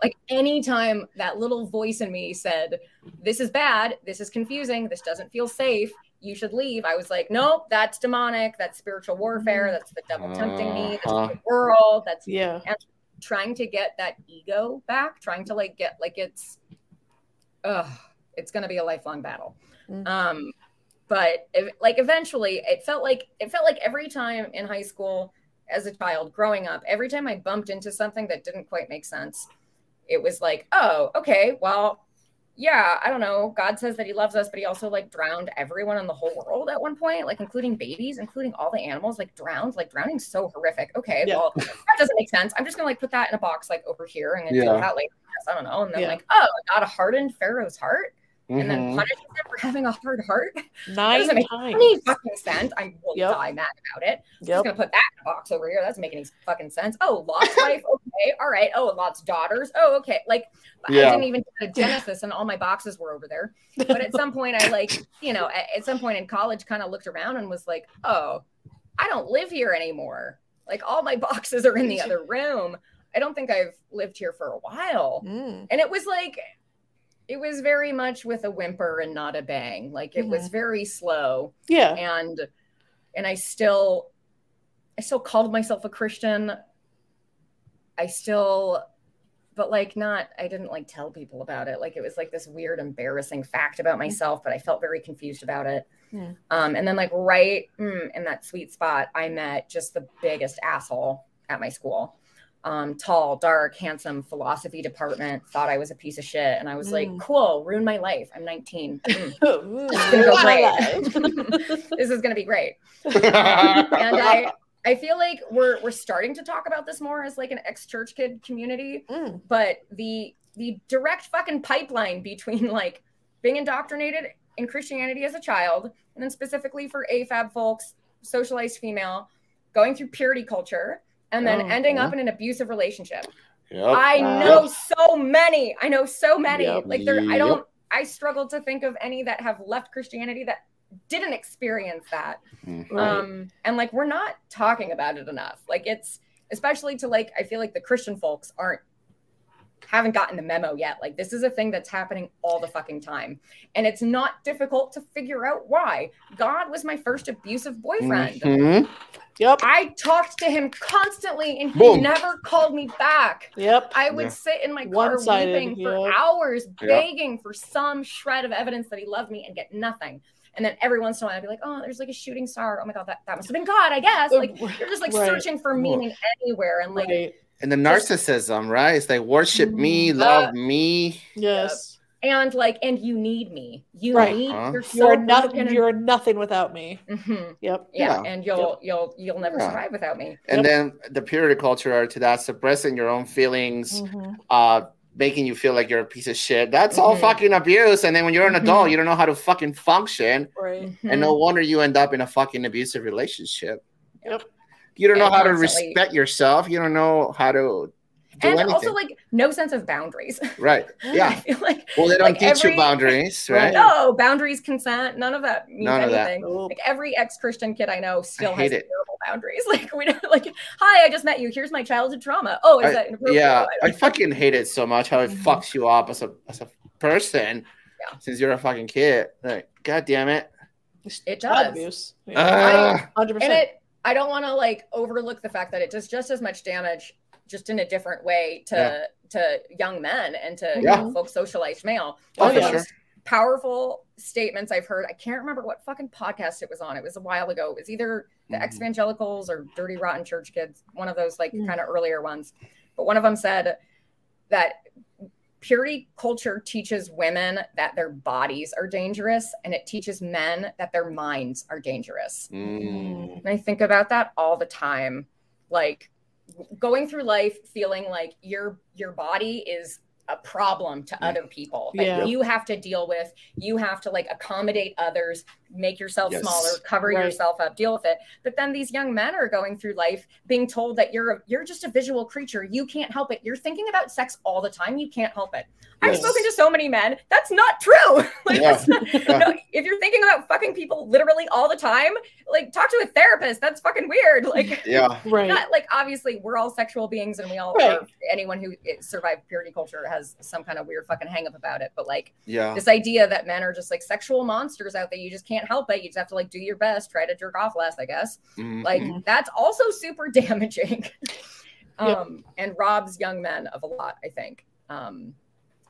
Like anytime that little voice in me said, This is bad, this is confusing, this doesn't feel safe, you should leave. I was like, Nope, that's demonic, that's spiritual warfare, that's the devil tempting me, that's Uh-huh. the world, that's Yeah. trying to get that ego back, trying to like get like it's ugh, it's gonna be a lifelong battle. Mm. Um but if, like eventually it felt like it felt like every time in high school as a child growing up, every time I bumped into something that didn't quite make sense, it was like, oh, okay, well, yeah, I don't know. God says that he loves us, but he also like drowned everyone in the whole world at one point, like including babies, including all the animals, like drowned. Like drowning's so horrific. Okay, Yeah. well, that doesn't make sense. I'm just gonna like put that in a box like over here and then Yeah. with that later. I don't know. And then Yeah. like, oh, God hardened Pharaoh's heart and then Mhm. punishes him for having a hard heart. Nine doesn't make times. Any fucking sense. I will Yep. die mad about it. I'm just gonna put that in a box over here. That's making any fucking sense. Oh, Lot's wife. Okay, all right. Oh, and Lot's daughters. Oh, okay. Like I didn't even get a Genesis, and all my boxes were over there. But at some point, I like, you know, at, at some point in college, kind of looked around and was like, oh, I don't live here anymore. Like all my boxes are in the other room. I don't think I've lived here for a while. Mm. And it was like, it was very much with a whimper and not a bang. Like it was very slow. Yeah. and and i still i still called myself a christian. I still but like not i didn't like tell people about it. Like it was like this weird embarrassing fact about myself but i felt very confused about it. Yeah. um and then like right mm, in that sweet spot i met just the biggest asshole at my school um tall dark handsome philosophy department thought i was a piece of shit and i was like Mm. cool ruin my life i'm 19 Mm, Ooh, gonna go life. this is gonna be great and I I feel like we're we're starting to talk about this more as like an ex church kid community, Mm. but the the direct fucking pipeline between like being indoctrinated in Christianity as a child, and then specifically for AFAB folks, socialized female, going through purity culture, and then Oh, ending yeah. up in an abusive relationship. Yep. I Wow. know so many. I know so many. Yep. Like there, I don't. I struggle to think of any that have left Christianity that didn't experience that. Mhm. Um, and like we're not talking about it enough. Like it's especially to like I feel like the Christian folks aren't haven't gotten the memo yet. Like this is a thing that's happening all the fucking time. And it's not difficult to figure out why. God was my first abusive boyfriend. Mhm. Yep. I talked to him constantly and he Boom. never called me back. Yep. I would Yeah. sit in my car One-sided, weeping for hours, Yeah. begging for some shred of evidence that he loved me and get nothing. And then every once in a while, I'd be like, "Oh, there's like a shooting star. Oh my god, that, that must have been God, I guess." Like you're just like Right. searching for meaning anywhere, and like Right. And the narcissism, right? It's like worship me, Mm. love Uh, me. Yes. and like and you need me. You Right. need. Uh-huh. You're so You're not. broken and- You're nothing without me. Mhm. Yep. Yeah, Yeah. and you'll you'll you'll never Yeah. survive without me. And Yep. then the purity culture are to that, suppressing your own feelings, Mhm. uh, making you feel like you're a piece of shit. That's all Mhm. fucking abuse. And then when you're an adult, Mhm. you don't know how to fucking function. Right. And no wonder you end up in a fucking abusive relationship. Yep. You don't know And how to respect yourself. You don't know how to do and anything. also like no sense of boundaries. right. I Yeah. feel like Well, they don't like, teach every- you boundaries, right? no boundaries, consent, none of that means None of that. anything. Nope. Like every ex-Christian kid I know still hate has it. terrible boundaries. Like we don't like, hi, I just met you. Here's my childhood trauma. Oh, is I- that inappropriate? yeah, I I fucking hate it so much how it Mhm. fucks you up as a as a person Yeah. since you're a fucking kid. Like, god damn it. It does. abuse. Ugh. Hundred and percent. it i don't want to like overlook the fact that it does just as much damage just in a different way to Yeah. to young men and to Yeah. know, folks socialized male Oh, one of for the sure. most powerful statements i've heard i can't remember what fucking podcast it was on it was a while ago it was either the Mhm. ex-evangelicals or dirty rotten church kids one of those like Mm. kind of earlier ones but one of them said that purity culture teaches women that their bodies are dangerous and it teaches men that their minds are dangerous Mm. and I think about that all the time. Like going through life feeling like your your body is a problem to other people that Yeah. you have to deal with you have to like accommodate others make yourself Yes. smaller cover Right. yourself up deal with it but then these young men are going through life being told that you're a, you're just a visual creature you can't help it you're thinking about sex all the time you can't help it i've spoken to so many men that's not true like Yeah. that's not- Yeah. no, if you're thinking about fucking people literally all the time like talk to a therapist that's fucking weird like Yeah. Right. not like obviously we're all sexual beings and we all Right. are, anyone who eh, survived purity culture has some kind of weird fucking hang up about it but like Yeah. this idea that men are just like sexual monsters out there you just can't help it you just have to like do your best try to jerk off less i guess Mhm. like Mhm. that's also super damaging Yep. um and robs young men of a lot i think um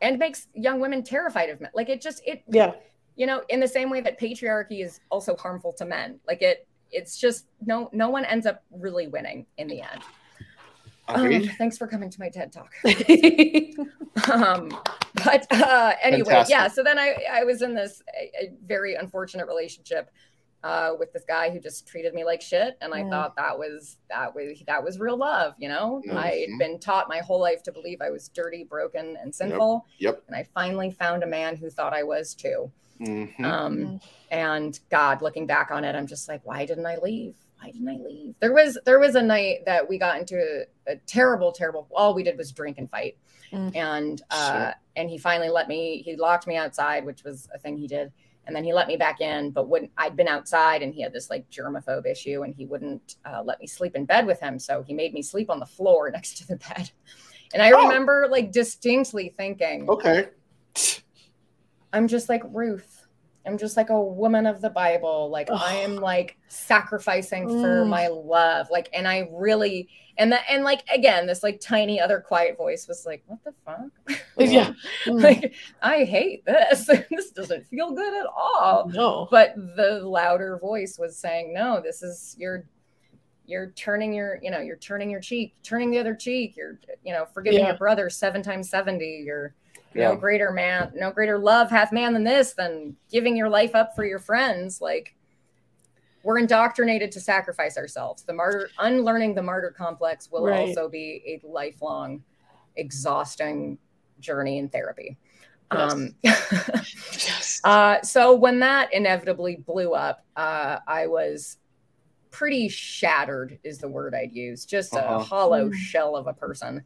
and makes young women terrified of men like it just it Yeah. you know in the same way that patriarchy is also harmful to men like it it's just no no one ends up really winning in the end um, thanks for coming to my ted talk um but uh anyway Fantastic. yeah so then i i was in this a, a very unfortunate relationship uh with this guy who just treated me like shit and i Yeah. thought that was that was that was real love you know i Mhm. had been taught my whole life to believe i was dirty broken and sinful Yep. and i finally found a man who thought i was too Mhm. um and god looking back on it i'm just like why didn't i leave why didn't i leave there was there was a night that we got into a, a terrible terrible all we did was drink and fight Mm. and uh and he finally let me he locked me outside which was a thing he did and then he let me back in but when i'd been outside and he had this like germaphobe issue and he wouldn't uh, let me sleep in bed with him so he made me sleep on the floor next to the bed and i Oh. remember like distinctly thinking Okay. I'm just like Ruth. I'm just like a woman of the Bible. Like I am like sacrificing for Mm. my love. Like, and I really and that and like again, this like tiny other quiet voice was like, "What the fuck? Yeah. Mm. like I hate this. this doesn't feel good at all." no. But the louder voice was saying, "No, this is you're you're turning your you know you're turning your cheek, turning the other cheek. You're you know forgiving Yeah. your brother seven times seventy. You're Yeah. no greater man no greater love hath man than this than giving your life up for your friends like we're indoctrinated to sacrifice ourselves the martyr unlearning the martyr complex will Right. also be a lifelong exhausting journey in therapy Yes. um Yes. uh, so when that inevitably blew up, uh, I was pretty shattered, is the word I'd use, just a Uh-huh. hollow Mm. shell of a person.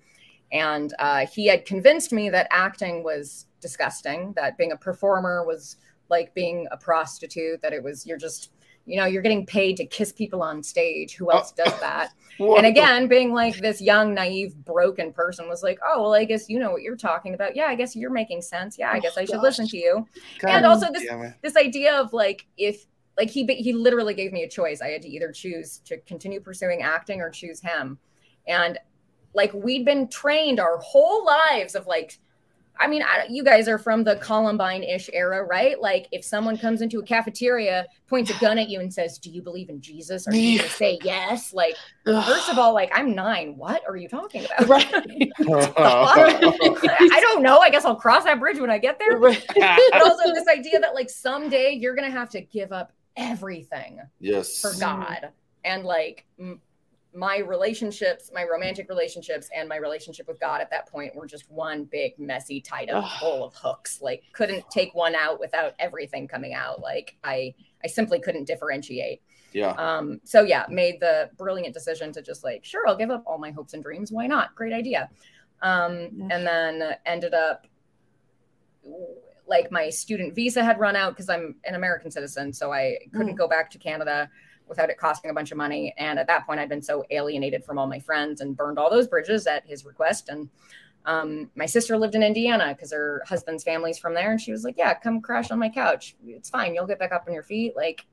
And uh, he had convinced me that acting was disgusting, that being a performer was like being a prostitute, that it was, you're just, you know, you're getting paid to kiss people on stage. Who else does that? And again, being like this young, naive, broken person was like, oh, well, I guess you know what you're talking about. Yeah, I guess you're making sense. Yeah, I Oh, guess I should gosh. listen to you. God and also this this idea of like if like he he literally gave me a choice. I had to either choose to continue pursuing acting or choose him. And like we'd been trained our whole lives of like I mean, I, you guys are from the Columbine-ish era, right? Like, if someone comes into a cafeteria, points a gun at you, and says, "Do you believe in Jesus?" Are you going to say yes? Like, first of all, like I'm nine. What are you talking about? right. I don't know. I guess I'll cross that bridge when I get there. But also this idea that like someday you're gonna have to give up everything yes. for God, and like my relationships, my romantic relationships, and my relationship with God at that point were just one big messy tied up bowl of hooks. Like couldn't take one out without everything coming out. Like I I simply couldn't differentiate. Yeah. Um, so yeah, made the brilliant decision to just like, sure, I'll give up all my hopes and dreams. Why not? Great idea. Um, Yeah. and then ended up like my student visa had run out because I'm an American citizen, so I couldn't go back to Canada without it costing a bunch of money. And at that point, I'd been so alienated from all my friends and burned all those bridges at his request. And um, my sister lived in Indiana because her husband's family's from there, and she was like, "Yeah, come crash on my couch. It's fine. You'll get back up on your feet. Like,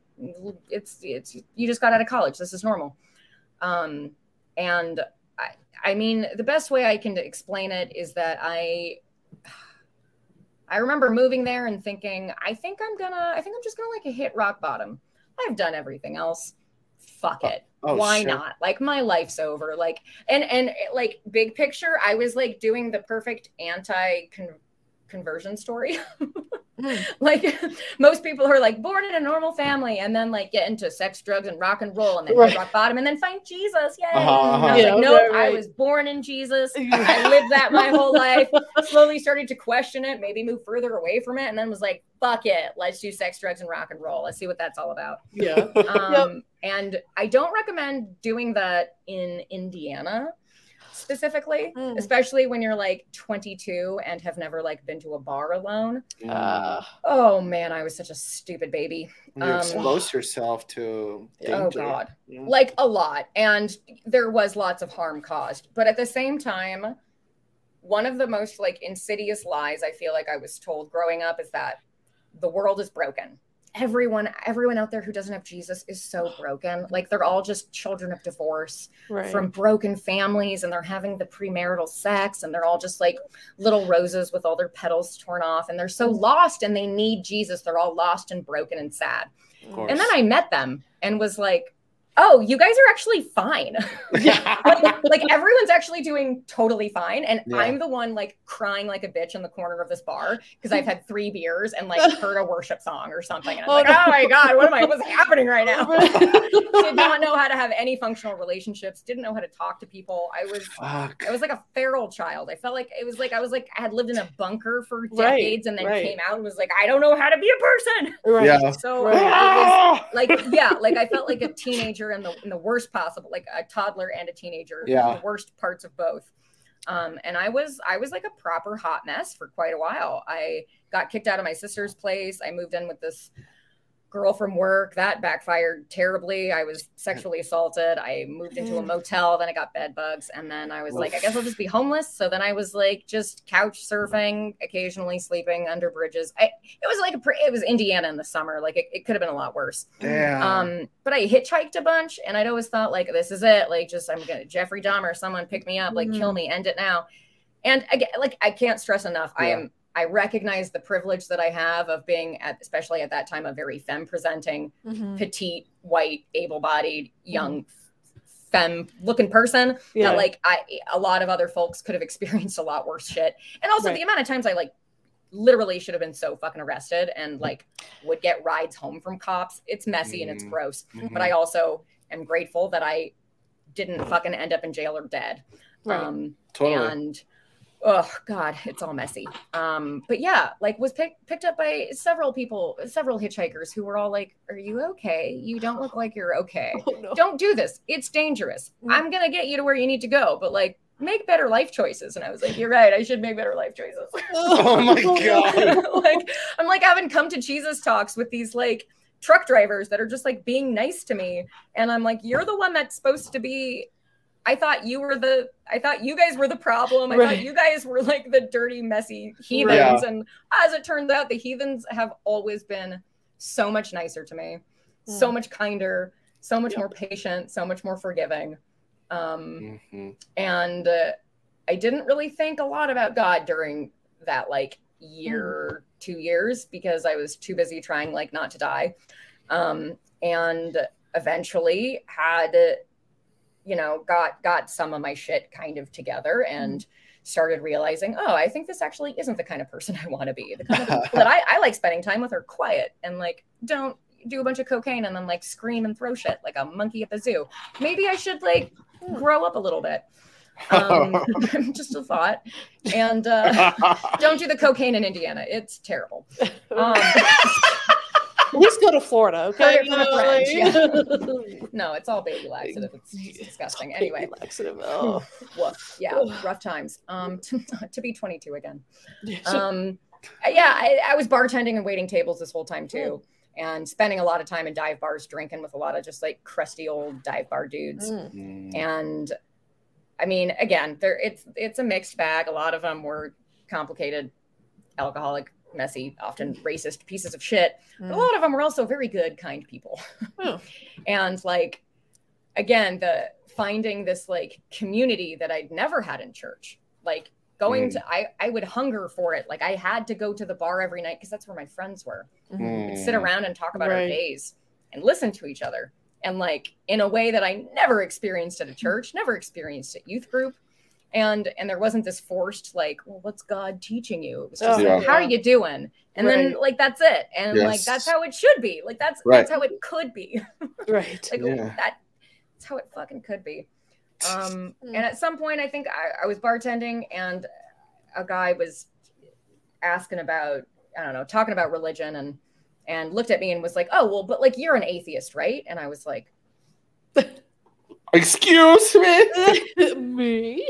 it's it's you just got out of college. This is normal." Um, and I, I mean, the best way I can explain it is that I I remember moving there and thinking, I think I'm gonna, I think I'm just gonna like hit rock bottom. I've done everything else. Fuck it. Oh, oh Why shit. not? Like my life's over. Like and and like big picture, I was like doing the perfect anti conversion story. Mm. like most people are like born in a normal family and then like get into sex, drugs, and rock and roll and then Right. rock bottom and then find Jesus. Yay. Uh-huh, uh-huh. I was Yeah, like, nope, right, I was born in Jesus. I lived that my whole life. Slowly started to question it, maybe move further away from it, and then was like, fuck it, let's do sex, drugs, and rock and roll. Let's see what that's all about. Yeah. Um, And I don't recommend doing that in Indiana specifically, Mm. especially when you're like 22 and have never like been to a bar alone. Uh, Oh man, I was such a stupid baby. you um, expose yourself to danger. Oh god. Yeah. like a lot and there was lots of harm caused but at the same time one of the most like insidious lies i feel like i was told growing up is that the world is broken everyone everyone out there who doesn't have jesus is so broken. Like they're all just children of divorce right. from broken families and they're having the premarital sex and they're all just like little roses with all their petals torn off and they're so lost and they need jesus. They're all lost and broken and sad. And then I met them and was like, oh, you guys are actually fine. like, like everyone's actually doing totally fine. And Yeah. I'm the one like crying like a bitch in the corner of this bar because I've had three beers and like heard a worship song or something. And I'm Oh, like, no. oh my God, what am I, what's happening right now? Did not know how to have any functional relationships, didn't know how to talk to people. I was Fuck. I was like a feral child. I felt like it was like I was like I had lived in a bunker for Right, decades and then right. came out and was like, I don't know how to be a person. right. Yeah. So Right. was Ah! like yeah like i felt like a teenager in the in the worst possible like a toddler and a teenager Yeah. the worst parts of both. Um and i was i was like a proper hot mess for quite a while. I got kicked out of my sister's place. I moved in with this girl from work that backfired terribly i was sexually assaulted i moved into a Mm. motel then i got bed bugs and then i was like i guess i'll just be homeless so then i was like just couch surfing occasionally sleeping under bridges I, it was like a pre- it was indiana in the summer like it, it could have been a lot worse Damn. um, but I hitchhiked a bunch, and I'd always thought like, this is it. Like, just I'm gonna Jeffrey Dahmer, someone pick me up, like kill me, end it now. And again, like I can't stress enough, I am. I recognize the privilege that I have of being at, especially at that time, a very femme presenting, Mhm. petite, white, able-bodied, young, femme looking person. Yeah. That like I, a lot of other folks could have experienced a lot worse shit. And also Right. the amount of times I like literally should have been so fucking arrested and like would get rides home from cops. It's messy and it's Mm. gross. But I also am grateful that I didn't fucking end up in jail or dead. Right. Um totally. and oh god, it's all messy. Um but yeah, like was picked picked up by several people, several hitchhikers who were all like, "Are you okay? You don't look like you're okay. Oh, no. Don't do this. It's dangerous. Mm. I'm going to get you to where you need to go, but like make better life choices." And I was like, "You're right. I should make better life choices." Oh my God. like I'm like having come to Jesus talks with these like truck drivers that are just like being nice to me and I'm like you're the one that's supposed to be I thought you were the I thought you guys were the problem. I Right. thought you guys were like the dirty messy heathens Yeah. and as it turns out the heathens have always been so much nicer to me. So Mm. much kinder, so much Yeah. more patient, so much more forgiving. Um Mhm. and uh, I didn't really think a lot about God during that like year, two years, because I was too busy trying like not to die. Um, and eventually had, uh, you know, got got some of my shit kind of together and started realizing, oh, I think this actually isn't the kind of person I want to be. The kind of that I, I like spending time with are quiet and like don't do a bunch of cocaine and then like scream and throw shit like a monkey at the zoo. Maybe I should like grow up a little bit. Um, just a thought. And uh, don't do the cocaine in Indiana. It's terrible. Um, At least go to Florida, okay? Heard it from a friend, yeah. no, it's all baby laxative. It's, it's disgusting. Baby Anyway, laxative. Oh. woof. Yeah, rough times. Um, to, to be 22 again. Um, yeah, I, I was bartending and waiting tables this whole time too, and spending a lot of time in dive bars, drinking with a lot of just like crusty old dive bar dudes. Mm. Mm. and i mean again there it's it's a mixed bag a lot of them were complicated alcoholic messy often racist pieces of shit but a Mm. lot of them were also very good kind people Hmm. and like again the finding this like community that i'd never had in church like going Mm. to i i would hunger for it like i had to go to the bar every night because that's where my friends were Mhm. and sit Mm. around and talk about our days and listen to each other and like in a way that I never experienced at a church, never experienced at youth group. And and there wasn't this forced like well what's god teaching you it was Oh, just like, Yeah. how are you doing and then like that's it and like that's how it should be like that's Right. that's how it could be Right. like Yeah. that that's how it fucking could be um Mm. and at some point i think I, I was bartending and a guy was asking about i don't know talking about religion and and looked at me and was like oh well but like you're an atheist right and i was like Excuse me. Me?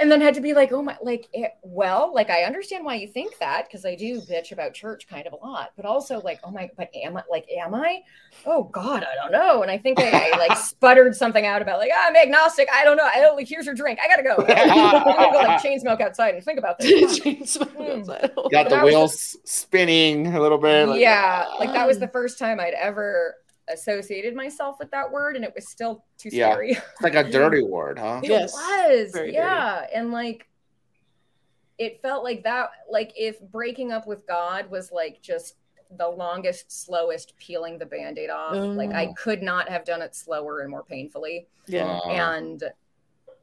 and then had to be like, oh my, like, eh, well, like I understand why you think that because I do bitch about church kind of a lot, but also like, oh my, but am I, like, am I? Oh God, I don't know. And I think I, I like sputtered something out about like, ah, I'm agnostic. I don't know. I don't like, here's your drink. I gotta go. I'm gonna go like chain smoke outside and think about this. Chain smoke outside. Got the That was wheels spinning a little bit. like- yeah, like that was the first time I'd ever associated myself with that word, and it was still too Yeah. scary. It's like a dirty word, huh? It Yes. was. Very dirty. yeah. And like it felt like that like if breaking up with God was like just the longest, slowest peeling the band-aid off. Like I Oh. could not have done it slower and more painfully. Yeah. Uh, and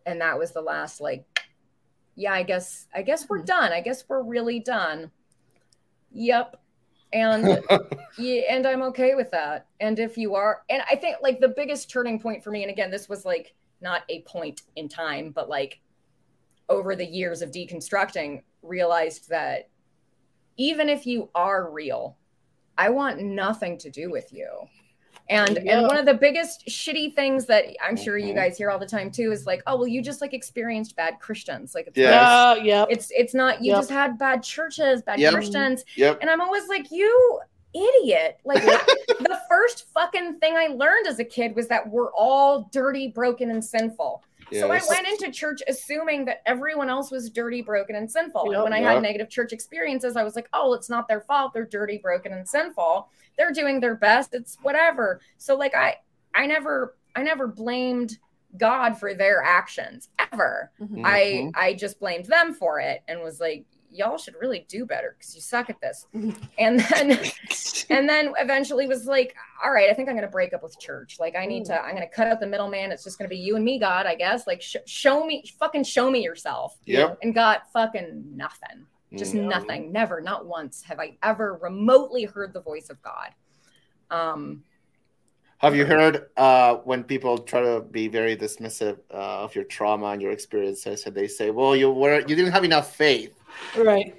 and that was the last like yeah, I guess I guess we're done. I guess we're really done. Yep. And yeah, and I'm okay with that. And if you are, and I think like the biggest turning point for me, and again, this was like not a point in time, but like over the years of deconstructing, realized that even if you are real, I want nothing to do with you. And Yeah. and one of the biggest shitty things that I'm sure you Mhm. guys hear all the time too is like, oh well, you just like experienced bad Christians. Like it's Yeah. Yeah. It's it's not you Yep. just had bad churches, bad Yep. Christians. yep. And I'm always like, you idiot. Like the first fucking thing I learned as a kid was that we're all dirty, broken, and sinful. So I went into church assuming that everyone else was dirty, broken, and sinful. Yep. And when I Yeah. had negative church experiences, I was like, oh, it's not their fault. They're dirty, broken, and sinful. They're doing their best. It's whatever. So like I I never I never blamed God for their actions ever. Mhm. I Mhm. I just blamed them for it and was like, y'all should really do better because you suck at this. And then and then eventually was like, all right, I think I'm gonna break up with church. Like I need to, I'm gonna cut out the middleman. It's just gonna be you and me, God, I guess. Like sh- show me, fucking show me yourself. Yeah. And got fucking nothing. Just Mm. nothing. Never, not once have I ever remotely heard the voice of God. Um, Have you heard uh, when people try to be very dismissive uh, of your trauma and your experiences, and they say, "Well, you were you didn't have enough faith." Right.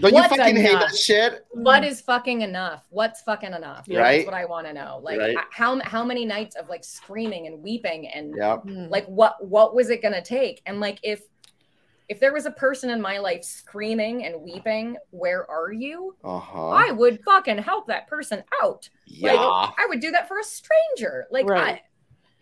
Don't What's you fucking hate enough? that shit? what is fucking enough? What's fucking enough? Right. That's what I want to know. Like Right. how how many nights of like screaming and weeping and Yep. Like what what was it gonna take and like if if there was a person in my life screaming and weeping where are you Uh huh. i would fucking help that person out Yeah. i would do that for a stranger like Right. I,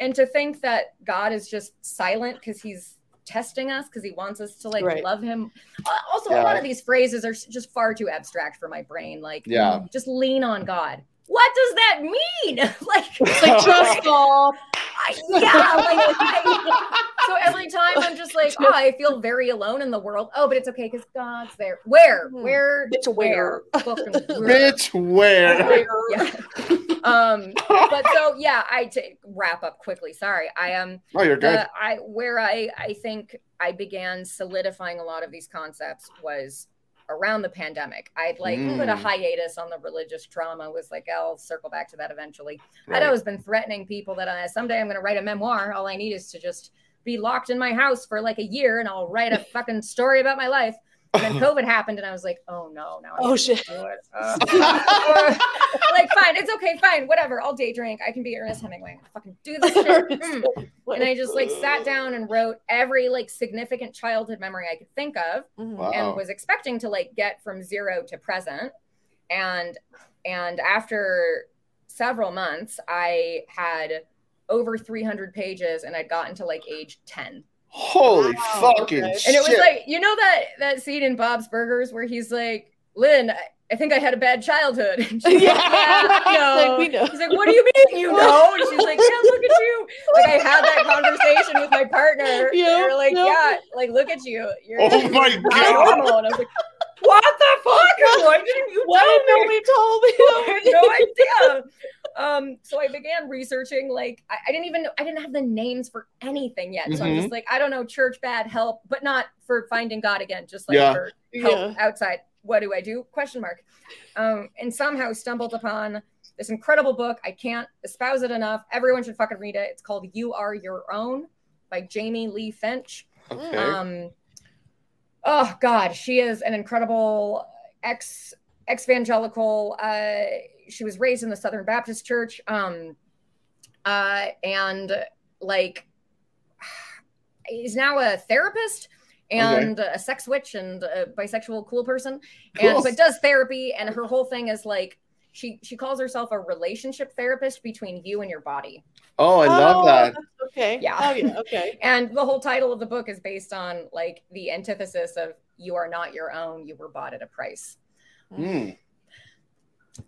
and to think that god is just silent because he's testing us because he wants us to like Right. love him Uh, also a lot of these phrases are just far too abstract for my brain like Yeah. just lean on god what does that mean like It's like trust fall. I, yeah, like, so every time I'm just like, oh, I feel very alone in the world. Oh, but it's okay because God's there. Where? Hmm. Where? It's where. Fucking where? Bitch, where? Yeah. Um. But so yeah, I wrap up quickly. Sorry, I um. Oh, you're good. The, I where I I think I began solidifying a lot of these concepts was around the pandemic. I'd like put a Mm. hiatus on the religious trauma. Was like, I'll circle back to that eventually. I'd always been threatening people that I someday I'm going to write a memoir. All I need is to just be locked in my house for like a year, and I'll write a fucking story about my life. And then COVID happened, and I was like, oh no, now I Oh shit. do it. Uh, like, fine, it's okay, fine, whatever. I'll day drink. I can be Ernest Hemingway. Fucking do this shit. Mm. And I just like sat down and wrote every like significant childhood memory I could think of Mhm. Wow. and was expecting to like get from zero to present and and after several months i had over 300 pages and i'd gotten to like age 10 Holy Wow, fucking okay. shit! and it was like you know that that scene in bob's burgers where he's like Lin i, I think i had a bad childhood And she's like, Yeah. yeah I. Like, we know. He's like, what do you mean you know? And she's like, yeah, look at you. Like I had that conversation with my partner. Yeah, They're like, yeah. yeah, like look at you. You're Oh my you're God. normal. And I was like, what the fuck? Why didn't you Why tell didn't me? nobody told me? I had no idea. Um, so I began researching. Like, I, I didn't even know, I didn't have the names for anything yet. So I'm Mhm. just like, I don't know, church bad help, but not for finding God again. Just like Yeah. for help Yeah. outside. What do I do? Question mark. Um, and somehow stumbled upon this incredible book. I can't espouse it enough. Everyone should fucking read it. It's called You Are Your Own by Jamie Lee Finch. Okay. Um, oh God, she is an incredible ex evangelical. Uh, she was raised in the Southern Baptist Church, um, uh, and like is now a therapist and a sex witch and a bisexual cool person, and Cool. but does therapy. And her whole thing is like she she calls herself a relationship therapist between you and your body. oh, I love Oh, that. Okay. Yeah. Oh, yeah. Okay. And the whole title of the book is based on like the antithesis of you are not your own, you were bought at a price. Hmm.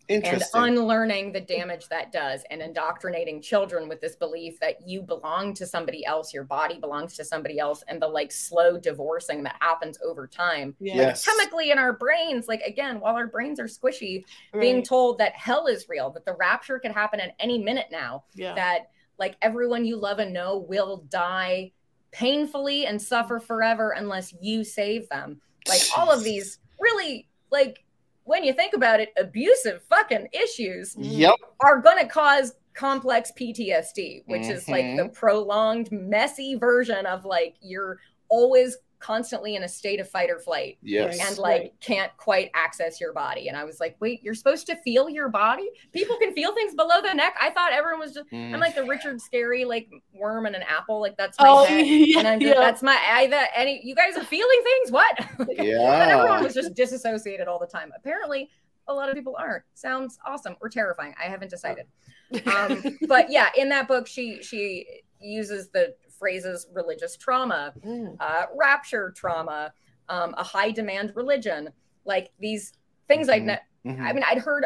And unlearning the damage that does and indoctrinating children with this belief that you belong to somebody else, your body belongs to somebody else, and the like slow divorcing that happens over time. Yes. Chemically in our brains, like again, while our brains are squishy, being told that hell is real, that the rapture could happen at any minute now, Yeah. that like everyone you love and know will die painfully and suffer forever unless you save them. Like all of these really like when you think about it, abusive fucking issues Yep. are going to cause complex PTSD, which is like the mm-hmm. prolonged, messy version of like you're always constantly in a state of fight or flight Yes. and like Right. can't quite access your body. And I was like, wait, you're supposed to feel your body? People can feel things below the neck. I thought everyone was just, Mm. I'm like the Richard Scarry, like worm and an apple. Like that's my Oh, head. yeah. And I'm just, yeah. that's my, I, that any, you guys are feeling things? What? But everyone was just disassociated all the time. Apparently, a lot of people aren't. Sounds awesome or terrifying. I haven't decided. Um, but yeah, in that book, she she uses the phrases religious trauma, Mm. uh, rapture trauma, um, a high demand religion, like these things I'd. Mhm. Ne- Mhm. I mean, I'd heard.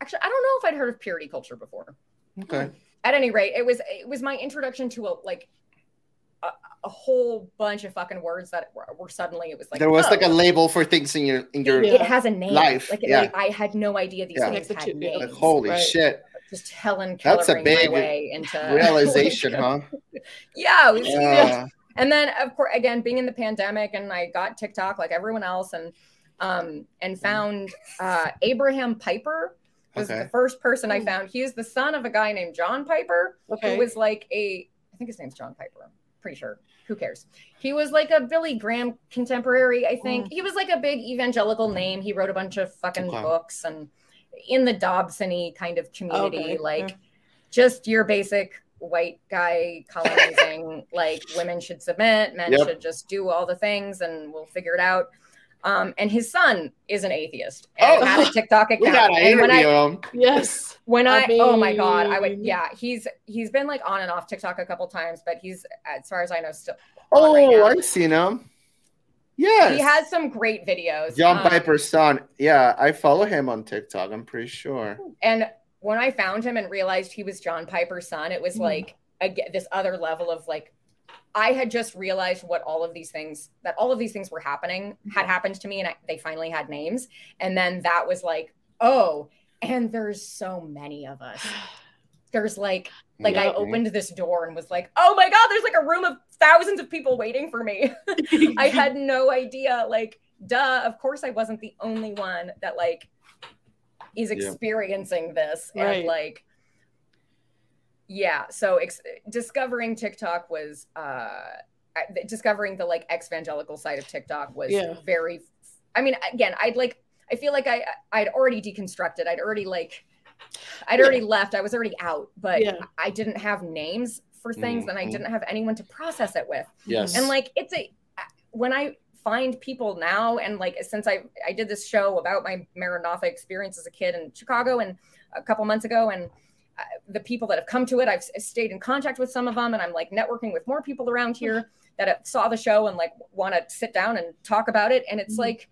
Actually, I don't know if I'd heard of purity culture before. Okay. At any rate, it was it was my introduction to a like. A, a whole bunch of fucking words that were, were suddenly it was like there was oh, like a label for things in your in your Yeah. it has a name. Life, Like, yeah. like I had no idea these Yeah. things had names. like holy Right. shit Just Helen That's a big way into realization, huh? Yeah, it was huge. Yeah. And then of course, again, being in the pandemic, and I got TikTok like everyone else, and um and found uh Abraham Piper was Okay. the first person I Hmm. found. He is the son of a guy named John Piper, Okay. who was like a I think his name's John Piper. I'm pretty sure. Who cares? He was like a Billy Graham contemporary, I think. He was like a big evangelical name. He wrote a bunch of fucking Okay. books and in the Dobson-y kind of community, Okay, like yeah. just your basic white guy colonizing, like women should submit, men Yep. should just do all the things and we'll figure it out. Um, and his son is an atheist and Oh. had a TikTok account. We gotta and when I, interview him. Yes. when I, I oh my god, I would yeah, he's he's been like on and off TikTok a couple times, but he's as far as I know still on right Oh. I've seen him. Yes. he has some great videos. John Um, Piper's son. Yeah, I follow him on TikTok. I'm pretty sure. and when I found him and realized he was John Piper's son, it was Mhm. like this other level of like I had just realized what all of these things that all of these things were happening had happened to me, and I, they finally had names. And then that was like, oh, and there's so many of us. There's like like I opened this door and was like, oh my god, there's like a room of thousands of people waiting for me. I had no idea. Like, duh, of course I wasn't the only one that like is Yeah. experiencing this. Right. And like, yeah. So ex- discovering TikTok was uh discovering the like evangelical side of TikTok was Yeah. very I mean, again, I'd like I feel like I I'd already deconstructed. I'd already like I'd already left. I was already out, but Yeah. I didn't have names for things and I Mhm. didn't have anyone to process it with Yes. and like it's a when i find people now and like since i i did this show about my maranatha experience as a kid in chicago and a couple months ago and uh, the people that have come to it i've stayed in contact with some of them and i'm like networking with more people around here that have, saw the show and like want to sit down and talk about it and it's Mhm. like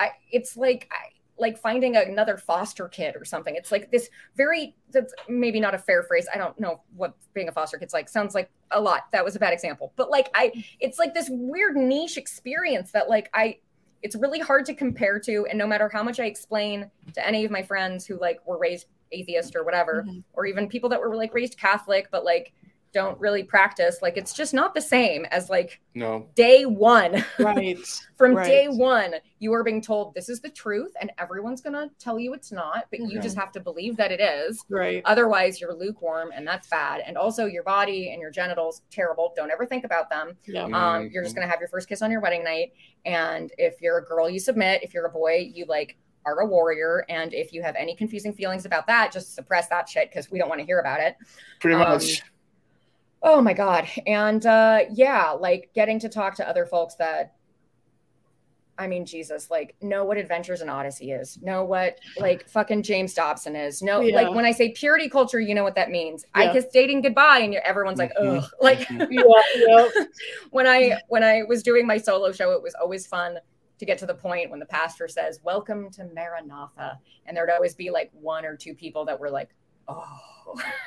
i it's like I, like finding another foster kid or something. It's like this very that's maybe not a fair phrase. I don't know what being a foster kid's like. Sounds like a lot. That was a bad example. But like i it's like this weird niche experience that like i it's really hard to compare to. And no matter how much i explain to any of my friends who like were raised atheist or whatever, Mhm. or even people that were like raised Catholic but like don't really practice. Like it's just not the same as like no. day one. Right. From Right. day one, you are being told this is the truth, and everyone's gonna tell you it's not, but you just have to believe that it is. Right. Otherwise, you're lukewarm, and that's bad. And also, your body and your genitals terrible. Don't ever think about them. Yeah. Um, you're just gonna have your first kiss on your wedding night, and if you're a girl, you submit. If you're a boy, you like are a warrior. And if you have any confusing feelings about that, just suppress that shit because we don't want to hear about it. Pretty Um, much. Oh my god. And uh yeah, like getting to talk to other folks that I mean, Jesus, like know what Adventures in Odyssey is, know what like fucking James Dobson is, know Yeah. like when I say purity culture, you know what that means. I Yeah. kiss dating goodbye, and you're, everyone's like, ugh. Like Mhm. Yeah. Yeah. when I when I was doing my solo show, it was always fun to get to the point when the pastor says, "Welcome to Maranatha," and there'd always be like one or two people that were like, "Oh."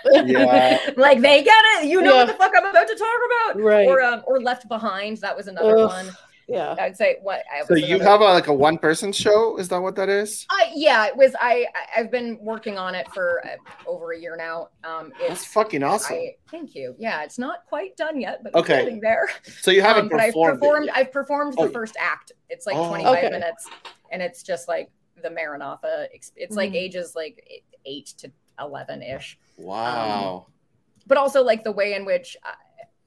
Yeah. like they get it. You know Yeah. what the fuck I'm about to talk about. Right. Or um, or Left Behind. That was another Ugh. one. Yeah. I'd say what. I So was you have a, like a one person show? Is that what that is? I yeah, it was. I I- I've been working on it for uh, over a year now. Um, That's it's. fucking awesome. I thank you. Yeah, it's not quite done yet, but Okay. it's getting there. so you haven't Um, but I've performed. it performed. yet. I've performed the Oh. first act. It's like Oh. 25 Okay. minutes, and it's just like the Maranatha. It's like Mhm. ages like eight to 11 ish. Wow. but also like the way in which uh,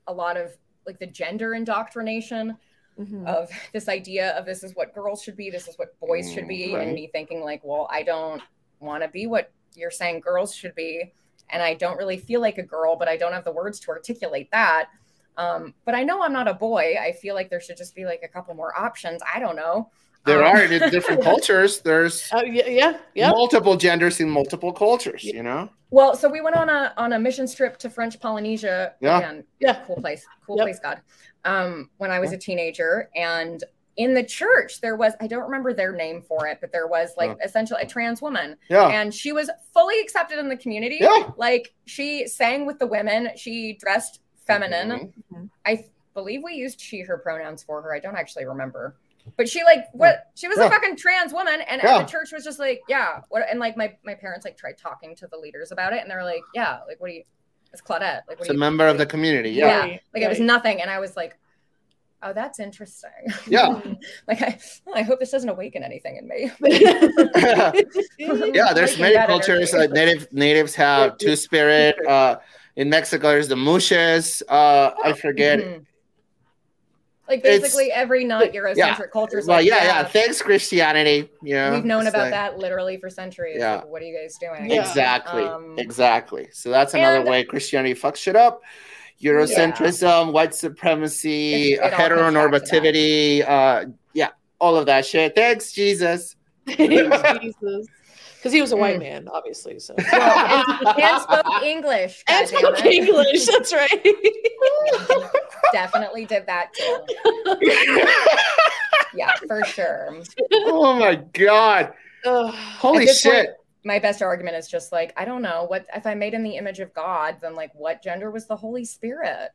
a lot of like the gender indoctrination Mhm. of this idea of this is what girls should be, this is what boys should be, Mm, right. and me thinking like, well, I don't want to be what you're saying girls should be, and I don't really feel like a girl, but I don't have the words to articulate that. Um, but I know I'm not a boy. I feel like there should just be like a couple more options. I don't know. There Um, are in different cultures. There's Oh, yeah. Yeah. Yeah. multiple genders in multiple cultures. Yeah. You know. Well, so we went on a on a mission trip to French Polynesia. Yeah. Again, Yeah. cool place, cool Yep. place, God. Um, when I was a teenager, and in the church there was I don't remember their name for it, but there was like essentially a trans woman, Yeah. and she was fully accepted in the community. Yeah. Like she sang with the women, she dressed feminine. Mhm. I believe we used she her pronouns for her. I don't actually remember. But she like what she was Yeah. a fucking trans woman and, Yeah. the church was just like, yeah. What and like my my parents like tried talking to the leaders about it and they're like, yeah, like what do you it's Claudette. Like what It's a you member of the community. Yeah. Yeah. Right, like it was nothing. And I was like, oh, that's interesting. Yeah. like I I hope this doesn't awaken anything in me. yeah, there's Liking many that cultures. Uh, native natives have two spirit. Uh, in Mexico, there's the muxes. Uh, I forget. Mhm. Like It's- basically every not Eurocentric yeah. culture is Well, like, yeah, yeah. Thanks, Christianity. Yeah, We've known about like- that literally for centuries. Yeah. Like, what are you guys doing? Exactly. Um, exactly. So that's another and- way Christianity fucks shit up. Eurocentrism, white supremacy, It- it heteronormativity, uh, yeah, all of that shit. Thanks, Jesus. Jesus. Because he was a white Mm. man, obviously. So. Well, and, and spoke English. and goddammit. spoke English. That's right. Definitely did that too. Yeah, for sure. oh my god. Ugh. Holy shit. point, my best argument is just like, I don't know what if I made in the image of God, then like what gender was the Holy Spirit?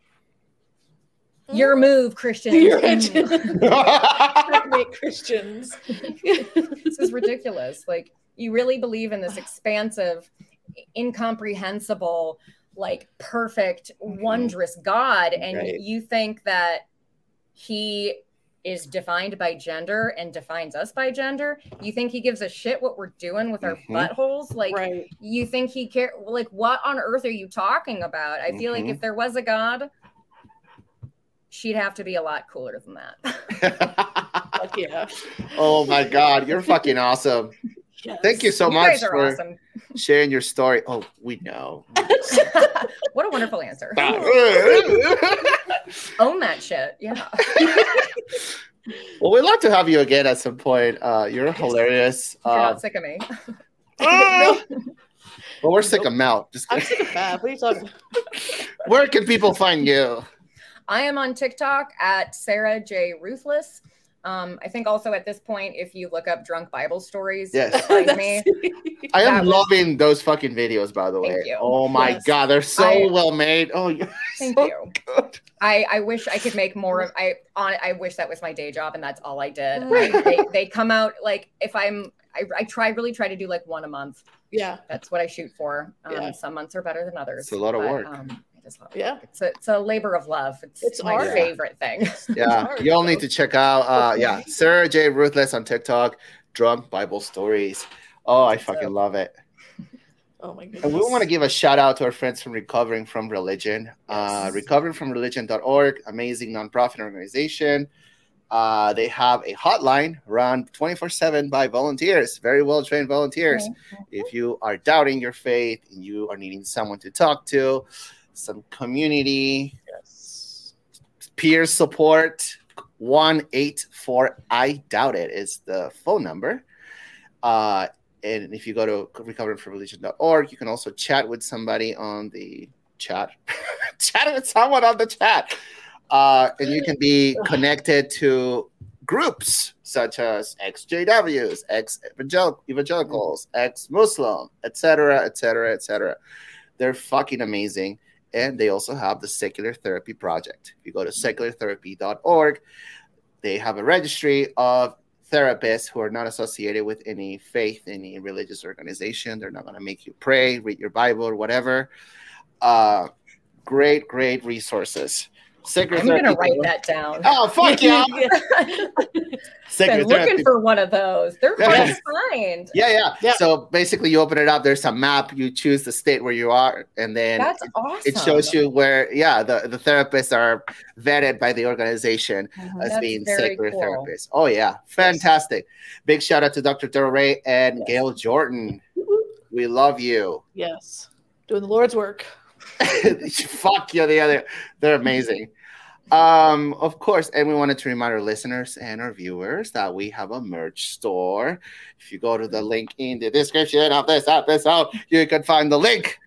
Your move, Christian. You're Mm. Christians. this is ridiculous. Like, you really believe in this expansive, incomprehensible, like perfect, wondrous God, and Right. you think that he is defined by gender and defines us by gender. You think he gives a shit what we're doing with our Mhm. buttholes? Like, right. you think he care? Like, what on earth are you talking about? I feel like if there was a God, she'd have to be a lot cooler than that. Yeah. oh my god, you're fucking awesome. Yes. Thank you so you much for awesome. sharing your story. Oh, we know. what a wonderful answer. Own that shit. Yeah. Well, we'd love to have you again at some point. Uh, you're hilarious. If you're Uh, not sick of me. well, we're sick of Mel. Just I'm sick of Baph. What are you talking Where can people find you? I am on TikTok at Sarah J Ruthless. Um, I think also at this point, if you look up drunk Bible stories, Yes. you'll find me. I am was- loving those fucking videos, by the way. Thank you. Oh my Yes. god, they're so I- well made. Oh, you're Thank so you. good. I, I wish I could make more of I on I wish that was my day job and that's all I did. I- they, they come out like if I'm I, I try really try to do like one a month. yeah, That's what I shoot for. Um, Yeah. Some months are better than others. It's a lot of but, work. Um, I just love it. yeah. It's a, it's a labor of love. It's, It's my art. favorite thing. Yeah, though. need to check out. Uh, yeah, Sarah J. Ruthless on TikTok, drunk Bible stories. Oh, I fucking love it. Oh my goodness. And we want to give a shout out to our friends from Recovering from Religion. Uh, recoveringfromreligion.org, amazing nonprofit organization. Uh, they have a hotline run 24 7 by volunteers, very well trained volunteers. If you are doubting your faith and you are needing someone to talk to, some community, Yes. peer support, 184 I doubt it is the phone number. Uh, and if you go to recoveringfromreligion.org, you can also chat with somebody on the chat, chat with someone on the chat. Uh, and you can be connected to groups such as XJWs, ex evangelicals, ex Muslim, etc., etc., etc. They're fucking amazing. And they also have the Secular Therapy Project. If you go to seculartherapy.org, they have a registry of therapists who are not associated with any faith, any religious organization. They're not going to make you pray, read your Bible, or whatever. Uh, great, great resources. Secular I'm gonna write that down. Oh, fuck yeah. Secular Been looking Therapy for one of those. They're hard to find. Yeah, yeah, Yeah. So basically, you open it up. There's a map. You choose the state where you are, and then That's awesome. it shows you where. Yeah, the, the therapists are vetted by the organization Mhm. as That's being very sacred cool. therapists. Oh yeah, fantastic! Big shout out to Dr. Darrel Ray and Yes. Gail Jordan. We love you. Yes. Doing the Lord's work. Fuck yeah, the other. They're amazing. Um, of course, and we wanted to remind our listeners and our viewers that we have a merch store. If you go to the link in the description of this episode, you can find the link.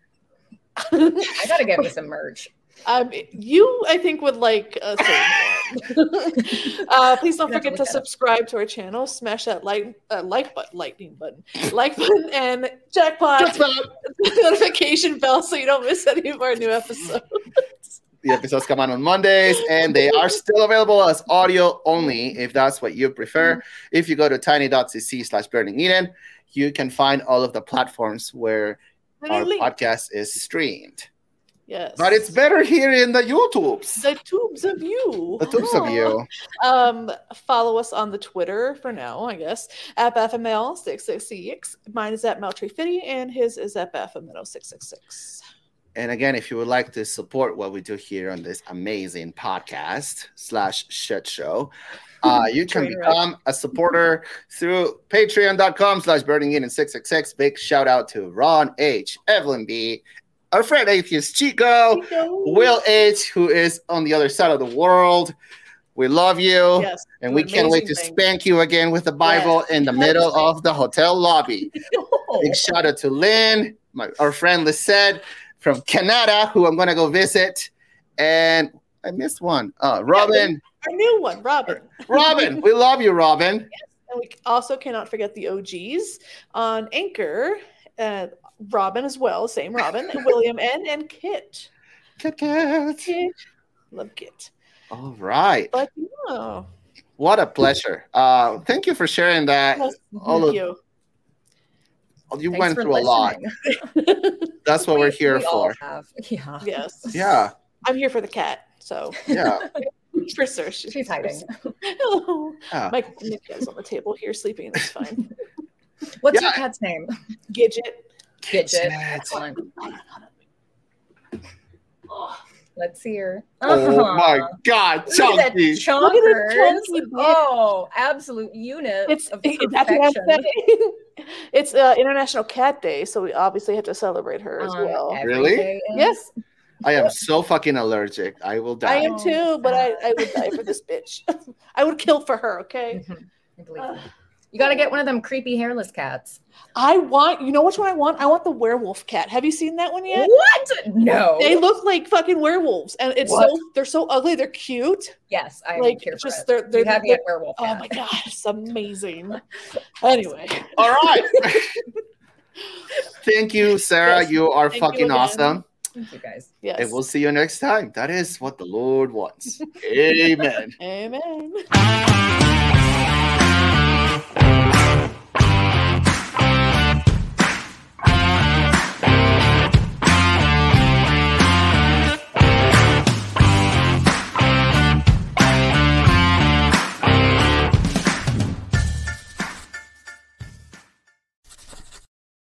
I gotta get me some merch. Um, you, I think, would like a uh, please don't Gonna have to forget to look that up. subscribe to our channel. Smash that like, uh, like button, lightning button, like button, and jackpot notification bell so you don't miss any of our new episodes. The episodes come out on Mondays, and they are still available as audio only if that's what you prefer. If you go to tiny.cc slash burning Eden, you can find all of the platforms where our podcast is streamed. Yes, But it's better here in the YouTubes. the tubes of you. The tubes of you. Um, follow us on the Twitter for now, I guess. At BFML666. Mine is at Meltree50, and his is at BFML666. And again, if you would like to support what we do here on this amazing podcast slash shit show, uh, you can become a supporter through patreon.com slash burningeden 666. Big shout out to Ron H, Evelyn B, our friend Atheist Chico, Will H, who is on the other side of the world. We love you. Yes, And we can't wait to spank you again with the Bible in the middle of the hotel lobby. Big shout out to Lin, my our friend Lisette from Canada, who I'm gonna go visit. And I missed one. Uh, Robin, Our new one, Robin. Robin, we love you, Robin. Yes. And we also cannot forget the OGs on Anchor. Uh, Robin as well, same Robin, and William N. and Kit. Kit Kat. Kit. Love Kit. All right. But no. What a pleasure. Uh, thank you for sharing that. Yes, all thank of- you. You Thanks went for through a lot. That's what we're We- here we all for. have. Yeah. yes. Yeah, I'm here for the cat. So yeah. for sure. She's hiding. Hello. yeah. My Nick is on the table here sleeping, and it's fine. What's Yeah. your cat's name? Gidget. Gidget. Gidget. Oh, Let's see her. Oh Uh-huh. my God, Look at that chunky. Look at the chunky. Oh, absolute unit it's of it- that's what I'm perfection. saying. It's uh, International Cat Day, so we obviously have to celebrate her as Um, well. Really? Yes. I am so fucking allergic. I will die. I am too, but I, I would die for this bitch. I would kill for her, okay? Mhm. I believe Uh, it. You got to get one of them creepy hairless cats. I want, you know which one I want? I want the werewolf cat. Have you seen that one yet? What? No. They look like fucking werewolves, and it's What? so they're so ugly. They're cute. yes, I like, here for just it. they're- they're- you have they're- yet werewolf. Oh my god, it's amazing. Anyway, All right. Thank you, Sarah. Yes. You are Thank fucking again. awesome. Thank you guys. yes. And we'll see you next time. That is what the Lord wants. Amen. Amen. Thank you.